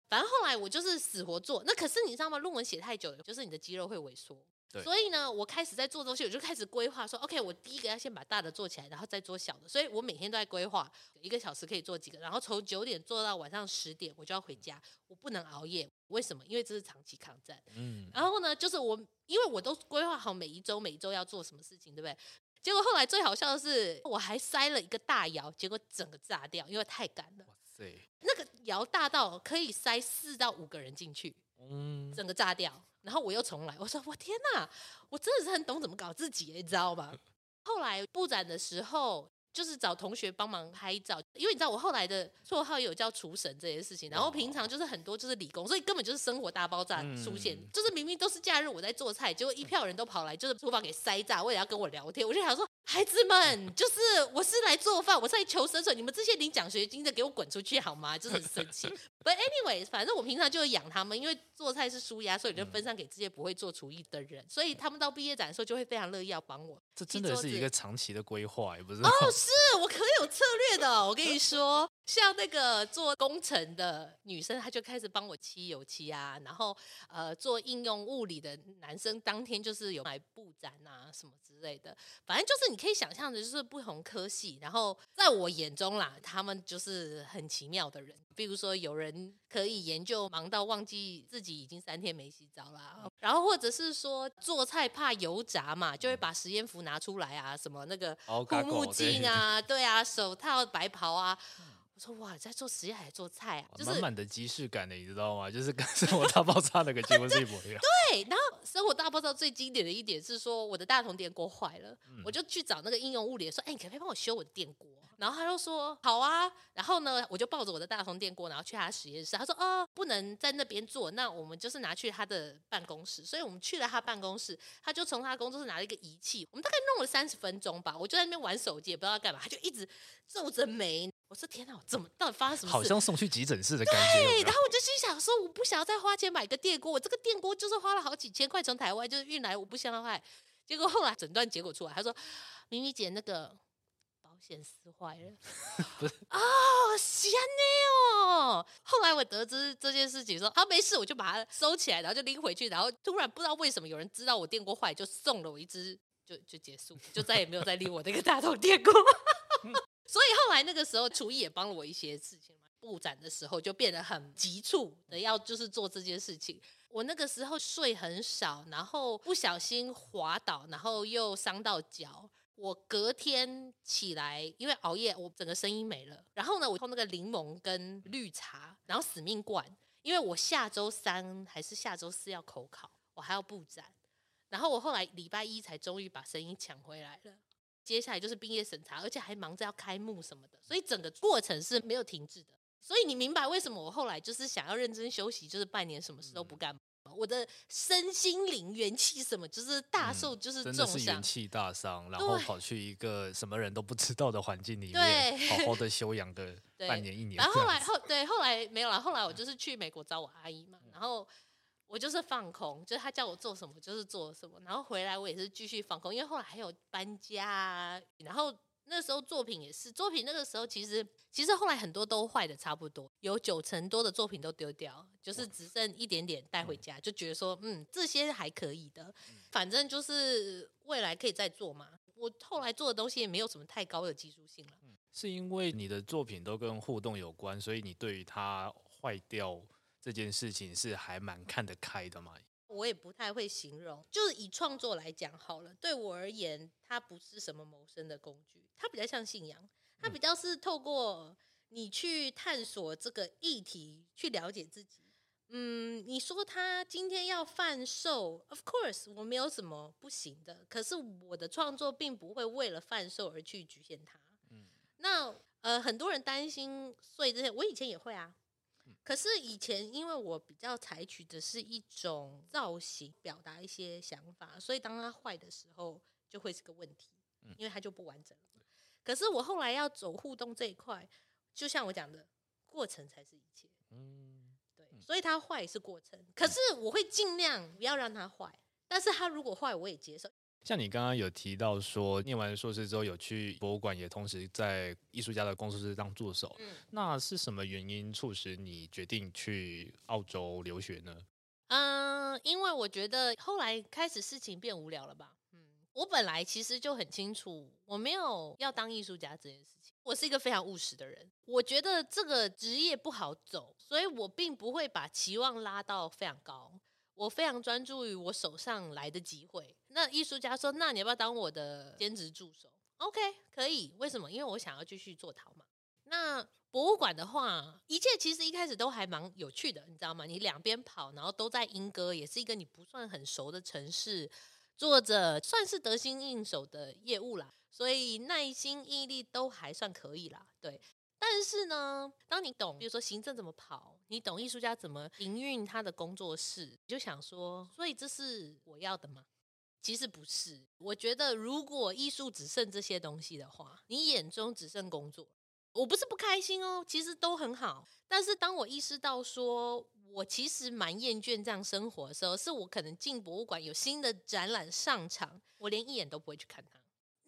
反正后来我就是死活做，那可是你知道吗？论文写太久了，就是你的肌肉会萎缩。对。所以呢，我开始在做东西，我就开始规划说，OK，我第一个要先把大的做起来，然后再做小的。所以我每天都在规划，一个小时可以做几个，然后从九点做到晚上十点，我就要回家，我不能熬夜。为什么？因为这是长期抗战。嗯。然后呢，就是我因为我都规划好每一周每一周要做什么事情，对不对？结果后来最好笑的是，我还塞了一个大窑，结果整个炸掉，因为太赶了。哇塞！那个窑大到可以塞四到五个人进去，嗯，整个炸掉。然后我又重来，我说我天哪，我真的是很懂怎么搞自己，你知道吗？后来布展的时候。就是找同学帮忙拍照，因为你知道我后来的绰号有叫厨神这件事情，然后平常就是很多就是理工，所以根本就是生活大爆炸出现，嗯、就是明明都是假日我在做菜，结果一票人都跑来就是厨房给塞炸，为了要跟我聊天，我就想说孩子们，就是我是来做饭，我是来求生存，你们这些领奖学金的给我滚出去好吗？就是很生气。[LAUGHS] But anyway，反正我平常就养他们，因为做菜是输压，所以就分散给这些不会做厨艺的人，所以他们到毕业展的时候就会非常乐意要帮我。这真的是一个长期的规划，也不是？哦，是我可有策略的。我跟你说，像那个做工程的女生，她就开始帮我漆油漆啊。然后，呃，做应用物理的男生，当天就是有买布展啊什么之类的。反正就是你可以想象的，就是不同科系。然后在我眼中啦，他们就是很奇妙的人。比如说，有人可以研究忙到忘记自己已经三天没洗澡啦，然后或者是说做菜怕油炸嘛，就会把实验服拿出来啊，什么那个护目镜啊，对啊，手套、白袍啊。我说哇，在做实验还是做菜啊？就是满满的即视感的，你知道吗？就是跟生活大爆炸那个结果是一模一样。[LAUGHS] 对，然后生活大爆炸最经典的一点是说，我的大同电锅坏了，嗯、我就去找那个应用物理说，哎，你可不可以帮我修我的电锅？然后他就说好啊，然后呢，我就抱着我的大同电锅，然后去他实验室。他说哦，不能在那边做，那我们就是拿去他的办公室。所以我们去了他办公室，他就从他工作室拿了一个仪器，我们大概弄了三十分钟吧。我就在那边玩手机，也不知道干嘛，他就一直皱着眉。我说天哪，我怎么到底发生什么事？好像送去急诊室的感觉。对，然后我就心想说，我不想要再花钱买个电锅，我这个电锅就是花了好几千块从台湾就是运来，我不想要坏。结果后来诊断结果出来，他说咪咪姐那个。保险丝坏了，[LAUGHS] 不是啊，闲呢哦。后来我得知这件事情，说啊没事，我就把它收起来，然后就拎回去。然后突然不知道为什么有人知道我电锅坏，就送了我一只，就就结束，就再也没有再拎我那个大桶电锅。所以后来那个时候厨艺也帮了我一些事情嘛。布展的时候就变得很急促的要就是做这件事情。我那个时候睡很少，然后不小心滑倒，然后又伤到脚。我隔天起来，因为熬夜，我整个声音没了。然后呢，我用那个柠檬跟绿茶，然后死命灌，因为我下周三还是下周四要口考，我还要布展。然后我后来礼拜一才终于把声音抢回来了。接下来就是毕业审查，而且还忙着要开幕什么的，所以整个过程是没有停滞的。所以你明白为什么我后来就是想要认真休息，就是半年什么事都不干。我的身心灵元气什么，就是大受就是重伤，嗯、真的是元气大伤，然后跑去一个什么人都不知道的环境里面，好好的休养个 [LAUGHS] 半年一年。然后后来后对后来没有了，后来我就是去美国找我阿姨嘛，然后我就是放空，就是他叫我做什么就是做什么，然后回来我也是继续放空，因为后来还有搬家，啊，然后。那时候作品也是作品，那个时候其实其实后来很多都坏的差不多，有九成多的作品都丢掉，就是只剩一点点带回家，就觉得说嗯这些还可以的，反正就是未来可以再做嘛。我后来做的东西也没有什么太高的技术性了。是因为你的作品都跟互动有关，所以你对于它坏掉这件事情是还蛮看得开的嘛？我也不太会形容，就是以创作来讲好了。对我而言，它不是什么谋生的工具，它比较像信仰。它比较是透过你去探索这个议题，去了解自己。嗯，你说他今天要贩售，Of course，我没有什么不行的。可是我的创作并不会为了贩售而去局限它。嗯，那呃，很多人担心，所以这些我以前也会啊。可是以前，因为我比较采取的是一种造型，表达一些想法，所以当它坏的时候，就会是个问题，因为它就不完整了。可是我后来要走互动这一块，就像我讲的，过程才是一切。嗯，对，所以它坏是过程，可是我会尽量不要让它坏，但是它如果坏，我也接受。像你刚刚有提到说，念完硕士之后有去博物馆，也同时在艺术家的工作室当助手。嗯，那是什么原因促使你决定去澳洲留学呢？嗯，因为我觉得后来开始事情变无聊了吧。嗯，我本来其实就很清楚，我没有要当艺术家这件事情。我是一个非常务实的人，我觉得这个职业不好走，所以我并不会把期望拉到非常高。我非常专注于我手上来的机会。那艺术家说：“那你要不要当我的兼职助手？”OK，可以。为什么？因为我想要继续做陶嘛。那博物馆的话，一切其实一开始都还蛮有趣的，你知道吗？你两边跑，然后都在莺歌，也是一个你不算很熟的城市，做着算是得心应手的业务啦，所以耐心毅力都还算可以啦。对。但是呢，当你懂，比如说行政怎么跑，你懂艺术家怎么营运他的工作室，你就想说，所以这是我要的吗？其实不是。我觉得，如果艺术只剩这些东西的话，你眼中只剩工作，我不是不开心哦，其实都很好。但是当我意识到说我其实蛮厌倦这样生活的时候，是我可能进博物馆有新的展览上场，我连一眼都不会去看它。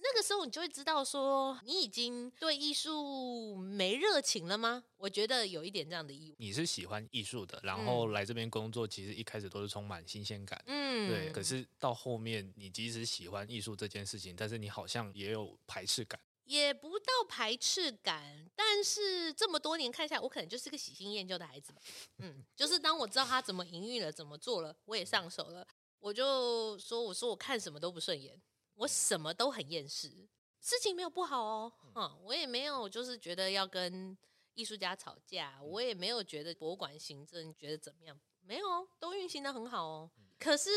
那个时候你就会知道说，你已经对艺术没热情了吗？我觉得有一点这样的意味。你是喜欢艺术的，然后来这边工作，其实一开始都是充满新鲜感。嗯，对。可是到后面，你即使喜欢艺术这件事情，但是你好像也有排斥感。也不到排斥感，但是这么多年看下来，我可能就是个喜新厌旧的孩子吧。嗯，就是当我知道他怎么营运了，怎么做了，我也上手了，我就说：“我说我看什么都不顺眼，我什么都很厌世。事情没有不好哦，嗯，我也没有就是觉得要跟艺术家吵架，我也没有觉得博物馆行政觉得怎么样，没有，都运行的很好哦。可是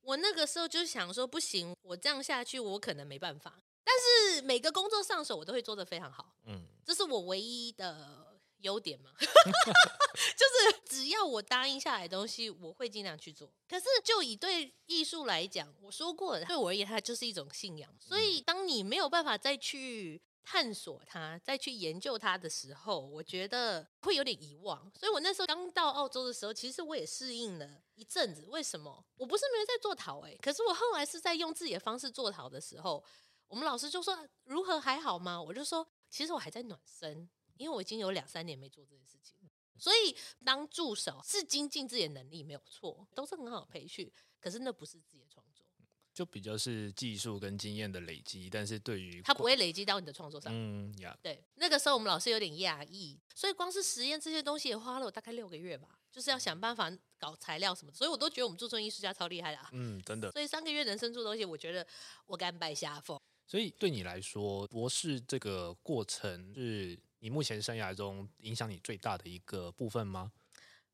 我那个时候就想说，不行，我这样下去，我可能没办法。”但是每个工作上手我都会做得非常好，嗯，这是我唯一的优点嘛，[LAUGHS] 就是只要我答应下来的东西，我会尽量去做。可是就以对艺术来讲，我说过了，对我而言它就是一种信仰。所以当你没有办法再去探索它、再去研究它的时候，我觉得会有点遗忘。所以我那时候刚到澳洲的时候，其实我也适应了一阵子。为什么？我不是没有在做陶哎，可是我后来是在用自己的方式做陶的时候。我们老师就说：“如何还好吗？”我就说：“其实我还在暖身，因为我已经有两三年没做这件事情。所以当助手是精进自己的能力没有错，都是很好的培训。可是那不是自己的创作，就比较是技术跟经验的累积。但是对于他不会累积到你的创作上。嗯呀，对。那个时候我们老师有点讶异，所以光是实验这些东西也花了我大概六个月吧，就是要想办法搞材料什么的。所以我都觉得我们驻村艺术家超厉害的啊。嗯，真的。所以三个月能生出东西，我觉得我甘拜下风。所以对你来说，博士这个过程是你目前生涯中影响你最大的一个部分吗？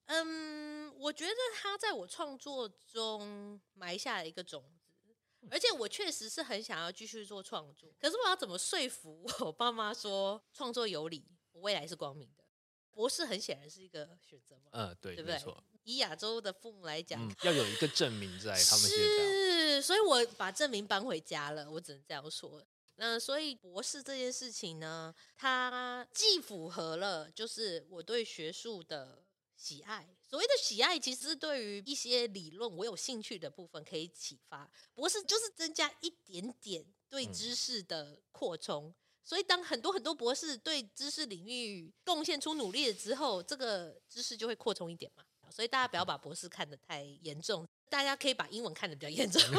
嗯，我觉得他在我创作中埋下了一个种子，而且我确实是很想要继续做创作。可是我要怎么说服我爸妈说创作有理，我未来是光明的？博士很显然是一个选择嘛。嗯，对，对不对？以亚洲的父母来讲，嗯，要有一个证明在他们 [LAUGHS] 是，所以我把证明搬回家了。我只能这样说。那所以博士这件事情呢，它既符合了就是我对学术的喜爱。所谓的喜爱，其实是对于一些理论我有兴趣的部分可以启发。博士就是增加一点点对知识的扩充。嗯。所以当很多很多博士对知识领域贡献出努力了之后，这个知识就会扩充一点嘛。所以大家不要把博士看得太严重，大家可以把英文看得比较严重。[LAUGHS]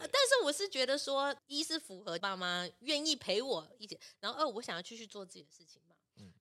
但是我是觉得说，一是符合爸妈愿意陪我一起，然后二我想要继续做自己的事情嘛。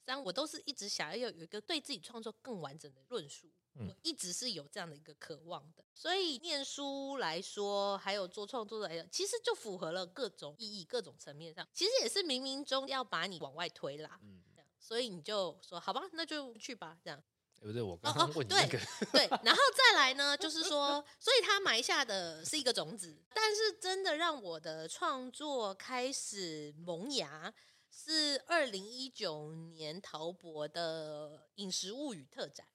三我都是一直想要有一个对自己创作更完整的论述，我一直是有这样的一个渴望的。所以念书来说，还有做创作来讲，其实就符合了各种意义、各种层面上，其实也是冥冥中要把你往外推啦。嗯，所以你就说好吧，那就去吧，这样。不对，我刚刚问你那个、哦哦、对，对，然后再来呢，就是说，所以他埋下的是一个种子，但是真的让我的创作开始萌芽，是二零一九年陶博的《饮食物语》特展。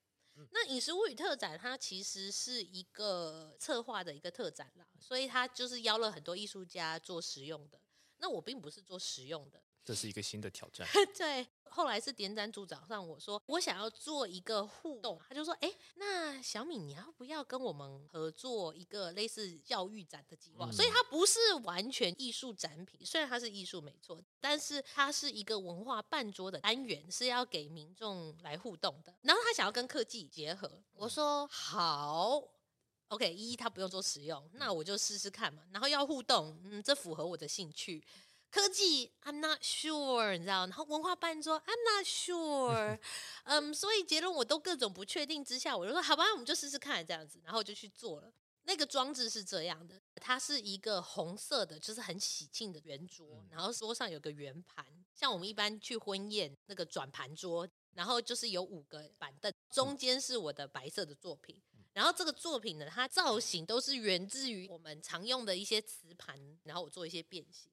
那《饮食物语》特展，它其实是一个策划的一个特展啦，所以它就是邀了很多艺术家做实用的。那我并不是做实用的。这是一个新的挑战。[LAUGHS] 对，后来是点展组找上我说，我想要做一个互动，他就说，哎，那小米你要不要跟我们合作一个类似教育展的计划？嗯、所以它不是完全艺术展品，虽然它是艺术没错，但是它是一个文化半桌的单元，是要给民众来互动的。然后他想要跟科技结合，我说好，OK，一他不用做实用，那我就试试看嘛。然后要互动，嗯，这符合我的兴趣。科技，I'm not sure，你知道？然后文化办说，I'm not sure，[LAUGHS] 嗯，um, 所以结论我都各种不确定之下，我就说好吧，我们就试试看这样子，然后就去做了。那个装置是这样的，它是一个红色的，就是很喜庆的圆桌，然后桌上有个圆盘，像我们一般去婚宴那个转盘桌，然后就是有五个板凳，中间是我的白色的作品，然后这个作品呢，它造型都是源自于我们常用的一些瓷盘，然后我做一些变形。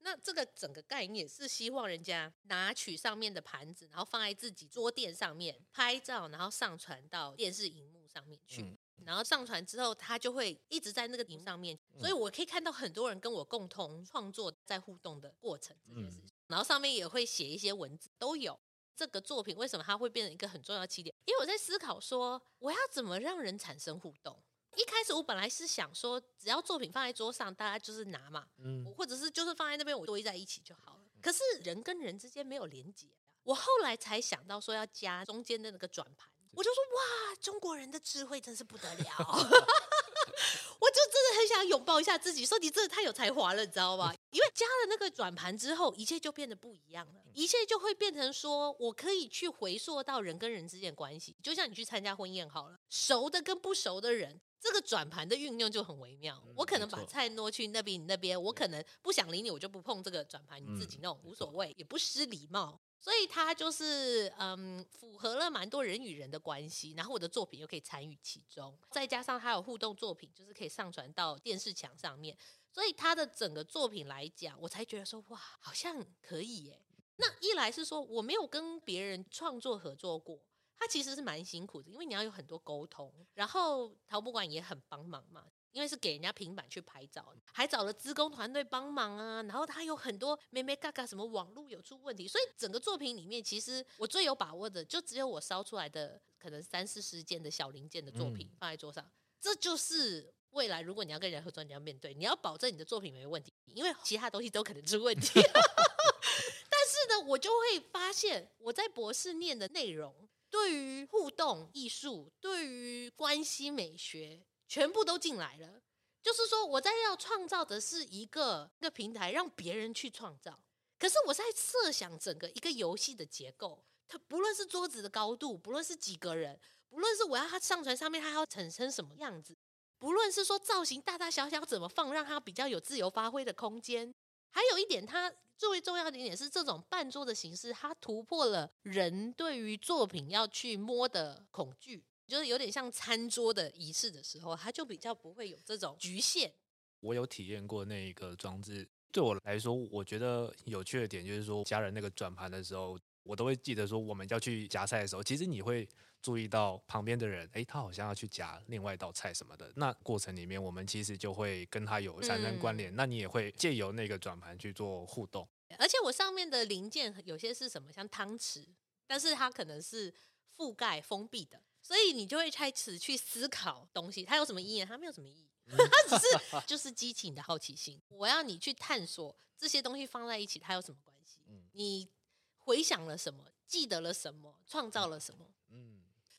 那这个整个概念是希望人家拿取上面的盘子，然后放在自己桌垫上面拍照，然后上传到电视荧幕上面去。然后上传之后，它就会一直在那个屏上面，所以我可以看到很多人跟我共同创作在互动的过程这件事情。然后上面也会写一些文字，都有这个作品为什么它会变成一个很重要的起点？因为我在思考说，我要怎么让人产生互动。一开始我本来是想说，只要作品放在桌上，大家就是拿嘛，嗯，或者是就是放在那边，我堆在一起就好了。可是人跟人之间没有连接，我后来才想到说要加中间的那个转盘，我就说哇，中国人的智慧真是不得了，[LAUGHS] 我就真的很想拥抱一下自己，说你真的太有才华了，你知道吧？因为加了那个转盘之后，一切就变得不一样了，一切就会变成说我可以去回溯到人跟人之间的关系，就像你去参加婚宴好了，熟的跟不熟的人。这个转盘的运用就很微妙，我可能把菜挪去那边，你那边，我可能不想理你，我就不碰这个转盘，你自己弄无所谓，也不失礼貌。所以它就是嗯，符合了蛮多人与人的关系，然后我的作品又可以参与其中，再加上它有互动作品，就是可以上传到电视墙上面，所以它的整个作品来讲，我才觉得说哇，好像可以耶。那一来是说我没有跟别人创作合作过。他其实是蛮辛苦的，因为你要有很多沟通，然后陶博馆也很帮忙嘛，因为是给人家平板去拍照，还找了资工团队帮忙啊，然后他有很多妹妹嘎嘎，什么网络有出问题，所以整个作品里面，其实我最有把握的，就只有我烧出来的可能三四十件的小零件的作品放在桌上，这就是未来如果你要跟人合作，你要面对，你要保证你的作品没问题，因为其他东西都可能出问题。[LAUGHS] 但是呢，我就会发现我在博士念的内容。对于互动艺术，对于关系美学，全部都进来了。就是说，我在要创造的是一个一个平台，让别人去创造。可是我在设想整个一个游戏的结构，它不论是桌子的高度，不论是几个人，不论是我要它上传上面，它要产生什么样子，不论是说造型大大小小怎么放，让它比较有自由发挥的空间。还有一点，它最重要的一点是，这种半桌的形式，它突破了人对于作品要去摸的恐惧，就是有点像餐桌的仪式的时候，它就比较不会有这种局限。我有体验过那一个装置，对我来说，我觉得有趣的点就是说，家人那个转盘的时候，我都会记得说，我们要去夹菜的时候，其实你会。注意到旁边的人，哎，他好像要去夹另外一道菜什么的。那过程里面，我们其实就会跟他有产生关联。嗯、那你也会借由那个转盘去做互动。而且我上面的零件有些是什么，像汤匙，但是它可能是覆盖封闭的，所以你就会开始去思考东西，它有什么意义？它没有什么意义，它只是 [LAUGHS] 就是激起你的好奇心。我要你去探索这些东西放在一起，它有什么关系？你回想了什么？记得了什么？创造了什么？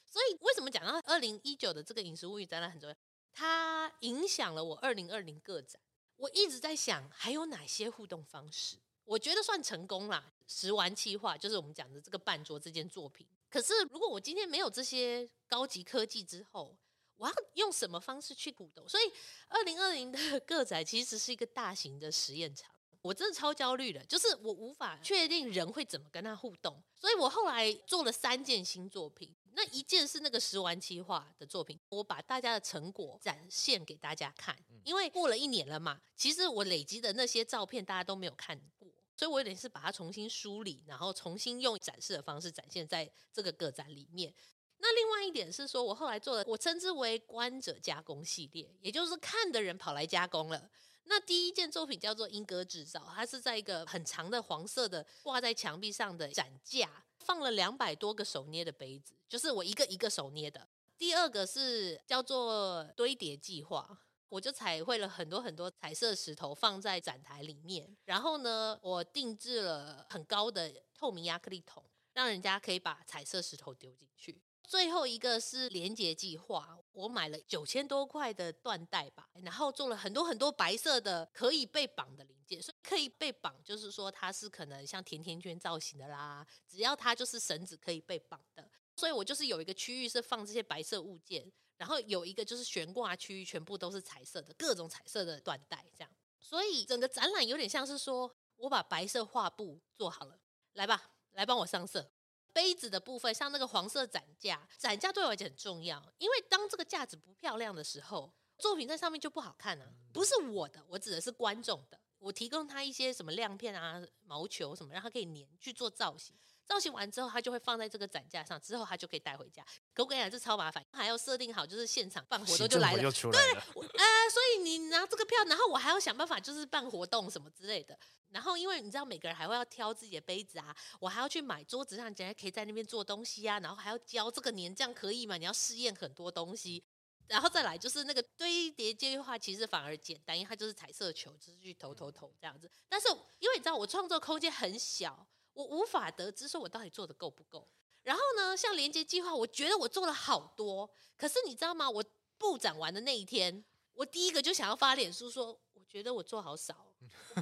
所以为什么讲到二零一九的这个饮食物语展览很重要？它影响了我二零二零个展。我一直在想还有哪些互动方式，我觉得算成功啦。食玩计划就是我们讲的这个半桌这件作品。可是如果我今天没有这些高级科技之后，我要用什么方式去互动？所以二零二零的 [LAUGHS] 个展其实是一个大型的实验场。我真的超焦虑的，就是我无法确定人会怎么跟他互动。所以我后来做了三件新作品。那一件是那个食玩企划的作品，我把大家的成果展现给大家看，因为过了一年了嘛，其实我累积的那些照片大家都没有看过，所以我有点是把它重新梳理，然后重新用展示的方式展现在这个个展里面。那另外一点是说，我后来做了我称之为观者加工系列，也就是看的人跑来加工了。那第一件作品叫做莺歌制造，它是在一个很长的黄色的挂在墙壁上的展架。放了两百多个手捏的杯子，就是我一个一个手捏的。第二个是叫做堆叠计划，我就彩绘了很多很多彩色石头放在展台里面，然后呢，我定制了很高的透明亚克力桶，让人家可以把彩色石头丢进去。最后一个是连接计划，我买了九千多块的缎带吧，然后做了很多很多白色的可以被绑的零件，所以可以被绑，就是说它是可能像甜甜圈造型的啦，只要它就是绳子可以被绑的，所以我就是有一个区域是放这些白色物件，然后有一个就是悬挂区域，全部都是彩色的各种彩色的缎带，这样，所以整个展览有点像是说我把白色画布做好了，来吧，来帮我上色。杯子的部分，像那个黄色展架，展架对我来讲很重要，因为当这个架子不漂亮的时候，作品在上面就不好看了啊。不是我的，我指的是观众的。我提供他一些什么亮片啊、毛球什么，让他可以粘去做造型。造型完之后，他就会放在这个展架上，之后他就可以带回家。可我跟你讲，这超麻烦，还要设定好，就是现场办活动就来了，对，呃，所以你拿这个票，然后我还要想办法，就是办活动什么之类的。然后因为你知道，每个人还会要挑自己的杯子啊，我还要去买桌子上，人家可以在那边做东西啊，然后还要教这个年这样可以吗？你要试验很多东西。然后再来就是那个堆叠计划，其实反而简单，因为它就是彩色球，就是去投投投这样子。但是因为你知道我创作空间很小，我无法得知说我到底做的够不够。然后呢，像连接计划，我觉得我做了好多，可是你知道吗？我布展完的那一天，我第一个就想要发脸书说，我觉得我做好少，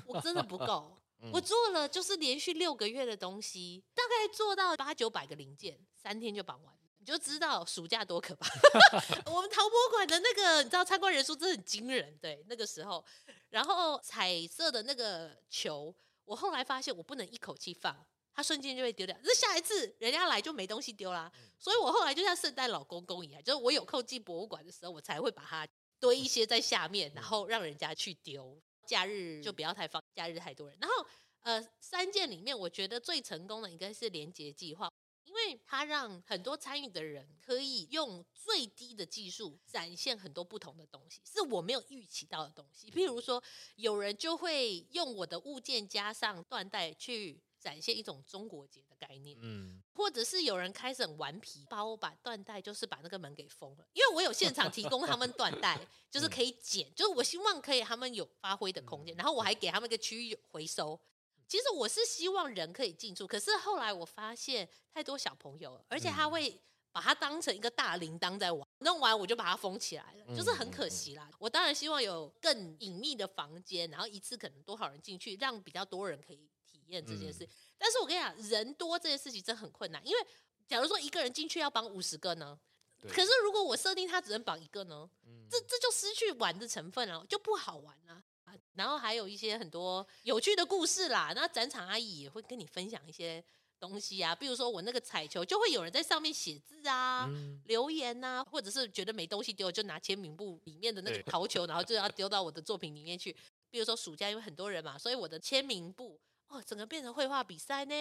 我，我真的不够。[LAUGHS] 我做了就是连续六个月的东西，大概做到八九百个零件，三天就绑完。你就知道暑假多可怕。[LAUGHS] 我们陶博馆的那个，你知道参观人数真的很惊人，对那个时候。然后彩色的那个球，我后来发现我不能一口气放，它瞬间就会丢掉。那下一次人家来就没东西丢啦。所以我后来就像圣诞老公公一样，就是我有空进博物馆的时候，我才会把它堆一些在下面，然后让人家去丢。假日就不要太放，假日太多人。然后呃，三件里面我觉得最成功的应该是连结计划。因为它让很多参与的人可以用最低的技术展现很多不同的东西，是我没有预期到的东西。譬如说，有人就会用我的物件加上缎带去展现一种中国结的概念，嗯，或者是有人开始很顽皮，把我把缎带就是把那个门给封了，因为我有现场提供他们缎带，就是可以剪，就是我希望可以他们有发挥的空间，然后我还给他们一个区域回收。其实我是希望人可以进出，可是后来我发现太多小朋友了，而且他会把它当成一个大铃铛在玩，弄完我就把它封起来了，就是很可惜啦。我当然希望有更隐秘的房间，然后一次可能多少人进去，让比较多人可以体验这件事。但是我跟你讲，人多这件事情真的很困难，因为假如说一个人进去要绑五十个呢，可是如果我设定他只能绑一个呢，这这就失去玩的成分了，就不好玩了。然后还有一些很多有趣的故事啦，那展场阿姨也会跟你分享一些东西啊，比如说我那个彩球，就会有人在上面写字啊、嗯、留言啊，或者是觉得没东西丢，就拿签名簿里面的那个陶球，然后就要丢到我的作品里面去。比如说暑假因为很多人嘛，所以我的签名簿哦，整个变成绘画比赛呢。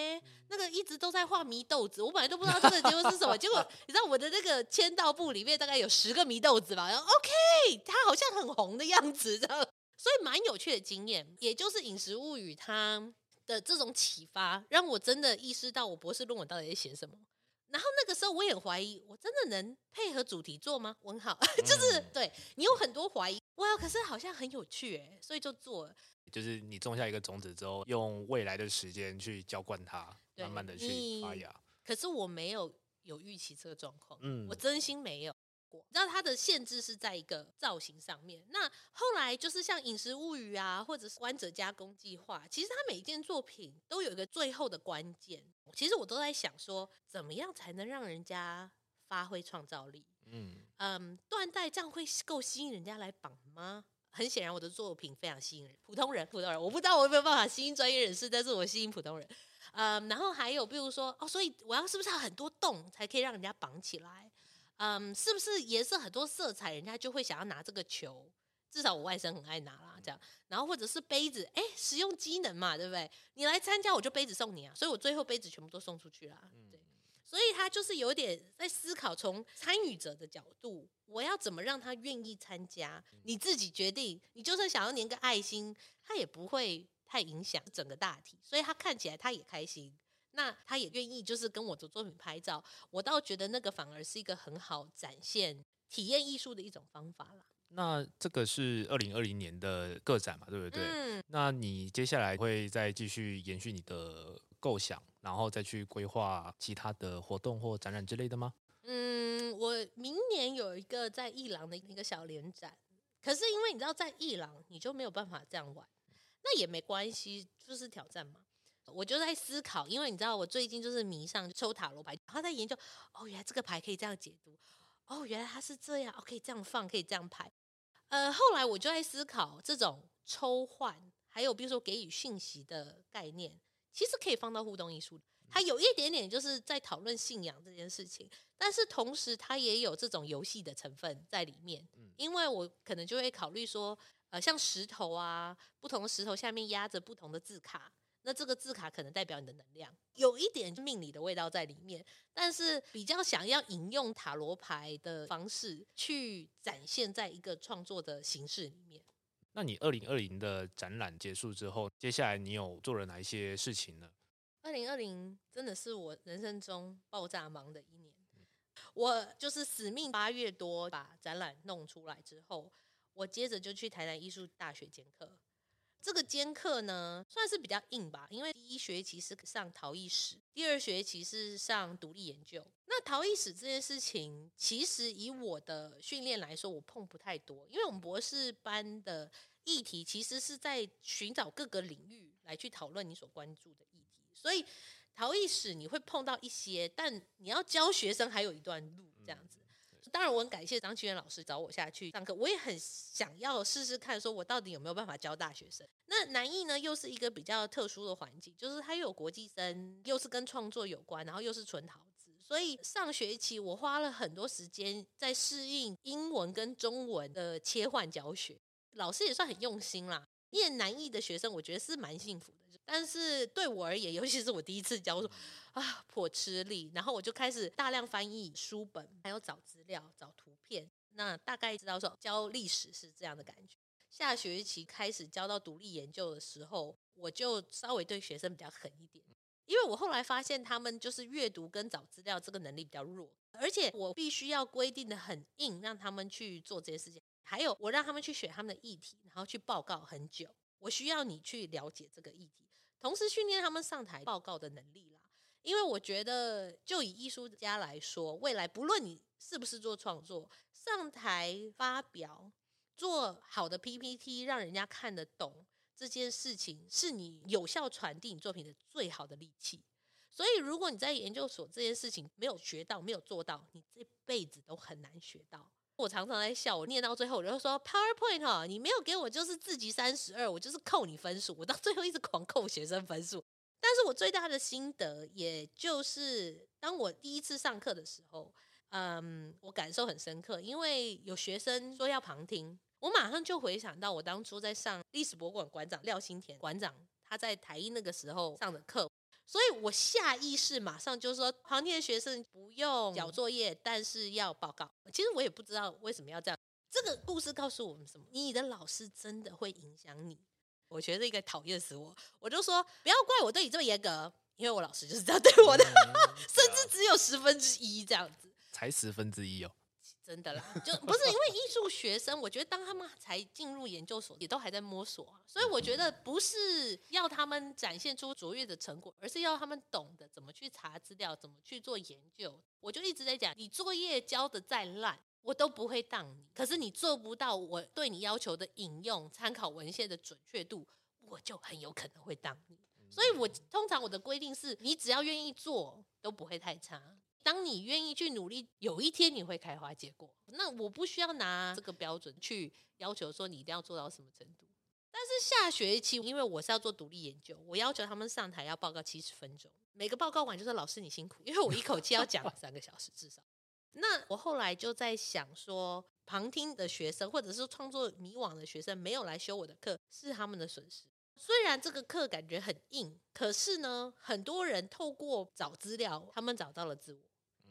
那个一直都在画迷豆子，我本来都不知道这个结果是什么，[LAUGHS] 结果你知道我的那个签到簿里面大概有十个迷豆子吧，然后 OK，它好像很红的样子，这样。所以蛮有趣的经验，也就是《饮食物语》它的这种启发，让我真的意识到我博士论文到底在写什么。然后那个时候我也怀疑，我真的能配合主题做吗？问号，[LAUGHS] 就是对你有很多怀疑，哇，可是好像很有趣哎，所以就做了。就是你种下一个种子之后，用未来的时间去浇灌它，慢慢的去发芽。可是我没有有预期这个状况，嗯，我真心没有。你知道它的限制是在一个造型上面。那后来就是像《饮食物语》啊，或者是观者加工计划，其实它每一件作品都有一个最后的关键。其实我都在想说，怎么样才能让人家发挥创造力？嗯嗯，缎带这样会够吸引人家来绑吗？很显然，我的作品非常吸引人，普通人，普通人，我不知道我有没有办法吸引专业人士，但是我吸引普通人。嗯，然后还有比如说哦，所以我要是不是要很多洞才可以让人家绑起来？嗯，是不是颜色很多色彩，人家就会想要拿这个球？至少我外甥很爱拿啦，这样。然后或者是杯子，哎，实用机能嘛，对不对？你来参加，我就杯子送你啊。所以我最后杯子全部都送出去啦。对，所以他就是有点在思考，从参与者的角度，我要怎么让他愿意参加？你自己决定。你就算想要粘个爱心，他也不会太影响整个大体，所以他看起来他也开心。那他也愿意，就是跟我的作品拍照，我倒觉得那个反而是一个很好展现体验艺术的一种方法啦。那这个是二零二零年的个展嘛，对不对？嗯。那你接下来会再继续延续你的构想，然后再去规划其他的活动或展览之类的吗？嗯，我明年有一个在艺廊的一个小联展，可是因为你知道在艺廊你就没有办法这样玩，那也没关系，就是挑战嘛。我就在思考，因为你知道，我最近就是迷上抽塔罗牌，然后在研究，哦，原来这个牌可以这样解读，哦，原来它是这样，哦，可以这样放，可以这样排。呃，后来我就在思考，这种抽换，还有比如说给予讯息的概念，其实可以放到互动艺术。它有一点点就是在讨论信仰这件事情，但是同时它也有这种游戏的成分在里面。嗯因为我可能就会考虑说，呃，像石头啊，不同的石头下面压着不同的字卡。那这个字卡可能代表你的能量，有一点命理的味道在里面，但是比较想要引用塔罗牌的方式去展现在一个创作的形式里面。那你二零二零的展览结束之后，接下来你有做了哪一些事情呢？二零二零真的是我人生中爆炸忙的一年。我就是死命八月多把展览弄出来之后，我接着就去台南艺术大学兼课。这个兼课呢，算是比较硬吧，因为第一学期是上陶艺史，第二学期是上独立研究。那陶艺史这件事情，其实以我的训练来说，我碰不太多，因为我们博士班的议题其实是在寻找各个领域来去讨论你所关注的议题，所以陶艺史你会碰到一些，但你要教学生还有一段路这样子。当然，我很感谢张清源老师找我下去上课，我也很想要试试看，说我到底有没有办法教大学生。那南艺呢，又是一个比较特殊的环境，就是它又有国际生，又是跟创作有关，然后又是纯陶资，所以上学期我花了很多时间在适应英文跟中文的切换教学，老师也算很用心啦。念南艺的学生，我觉得是蛮幸福的。但是对我而言，尤其是我第一次教，我说啊颇吃力。然后我就开始大量翻译书本，还有找资料、找图片。那大概知道说教历史是这样的感觉。下学期开始教到独立研究的时候，我就稍微对学生比较狠一点，因为我后来发现他们就是阅读跟找资料这个能力比较弱，而且我必须要规定的很硬，让他们去做这些事情。还有我让他们去选他们的议题，然后去报告很久。我需要你去了解这个议题。同时训练他们上台报告的能力啦，因为我觉得，就以艺术家来说，未来不论你是不是做创作，上台发表，做好的 PPT，让人家看得懂这件事情，是你有效传递你作品的最好的利器。所以，如果你在研究所这件事情没有学到，没有做到，你这辈子都很难学到。我常常在笑，我念到最后，我就说 PowerPoint 哈，你没有给我就是自己三十二，我就是扣你分数。我到最后一直狂扣学生分数。但是我最大的心得，也就是当我第一次上课的时候，嗯，我感受很深刻，因为有学生说要旁听，我马上就回想到我当初在上历史博物馆馆长廖新田馆长他在台艺那个时候上的课。所以我下意识马上就说，旁听的学生不用交作业，但是要报告。其实我也不知道为什么要这样。这个故事告诉我们什么？你的老师真的会影响你。我觉得应该讨厌死我，我就说不要怪我对你这么严格，因为我老师就是这样对我的，[LAUGHS] 甚至只有十分之一这样子，才十分之一哦。真的啦，就不是因为艺术学生，我觉得当他们才进入研究所，也都还在摸索，所以我觉得不是要他们展现出卓越的成果，而是要他们懂得怎么去查资料，怎么去做研究。我就一直在讲，你作业交的再烂，我都不会当你，可是你做不到我对你要求的引用参考文献的准确度，我就很有可能会当你。所以我通常我的规定是，你只要愿意做，都不会太差。当你愿意去努力，有一天你会开花结果。那我不需要拿这个标准去要求说你一定要做到什么程度。但是下学期，因为我是要做独立研究，我要求他们上台要报告七十分钟，每个报告完就说老师你辛苦，因为我一口气要讲 [LAUGHS] 三个小时至少。那我后来就在想说，旁听的学生或者是创作迷惘的学生没有来修我的课，是他们的损失。虽然这个课感觉很硬，可是呢，很多人透过找资料，他们找到了自我。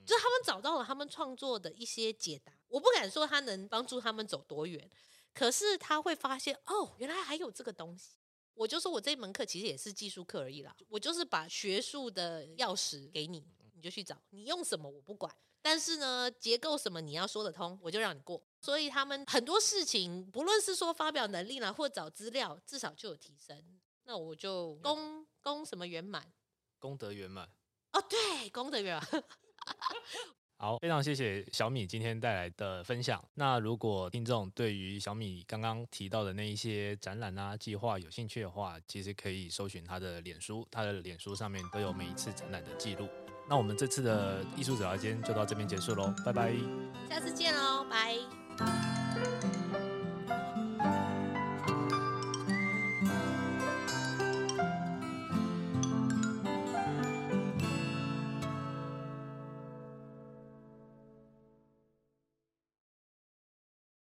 就他们找到了他们创作的一些解答，我不敢说他能帮助他们走多远，可是他会发现哦，原来还有这个东西。我就说我这门课其实也是技术课而已啦，我就是把学术的钥匙给你，你就去找，你用什么我不管，但是呢，结构什么你要说得通，我就让你过。所以他们很多事情，不论是说发表能力啦，或找资料，至少就有提升。那我就功功什么圆满，功德圆满。哦，对，功德圆满。[LAUGHS] 好，非常谢谢小米今天带来的分享。那如果听众对于小米刚刚提到的那一些展览啊计划有兴趣的话，其实可以搜寻他的脸书，他的脸书上面都有每一次展览的记录。那我们这次的艺术指导间就到这边结束喽，拜拜，下次见喽，拜。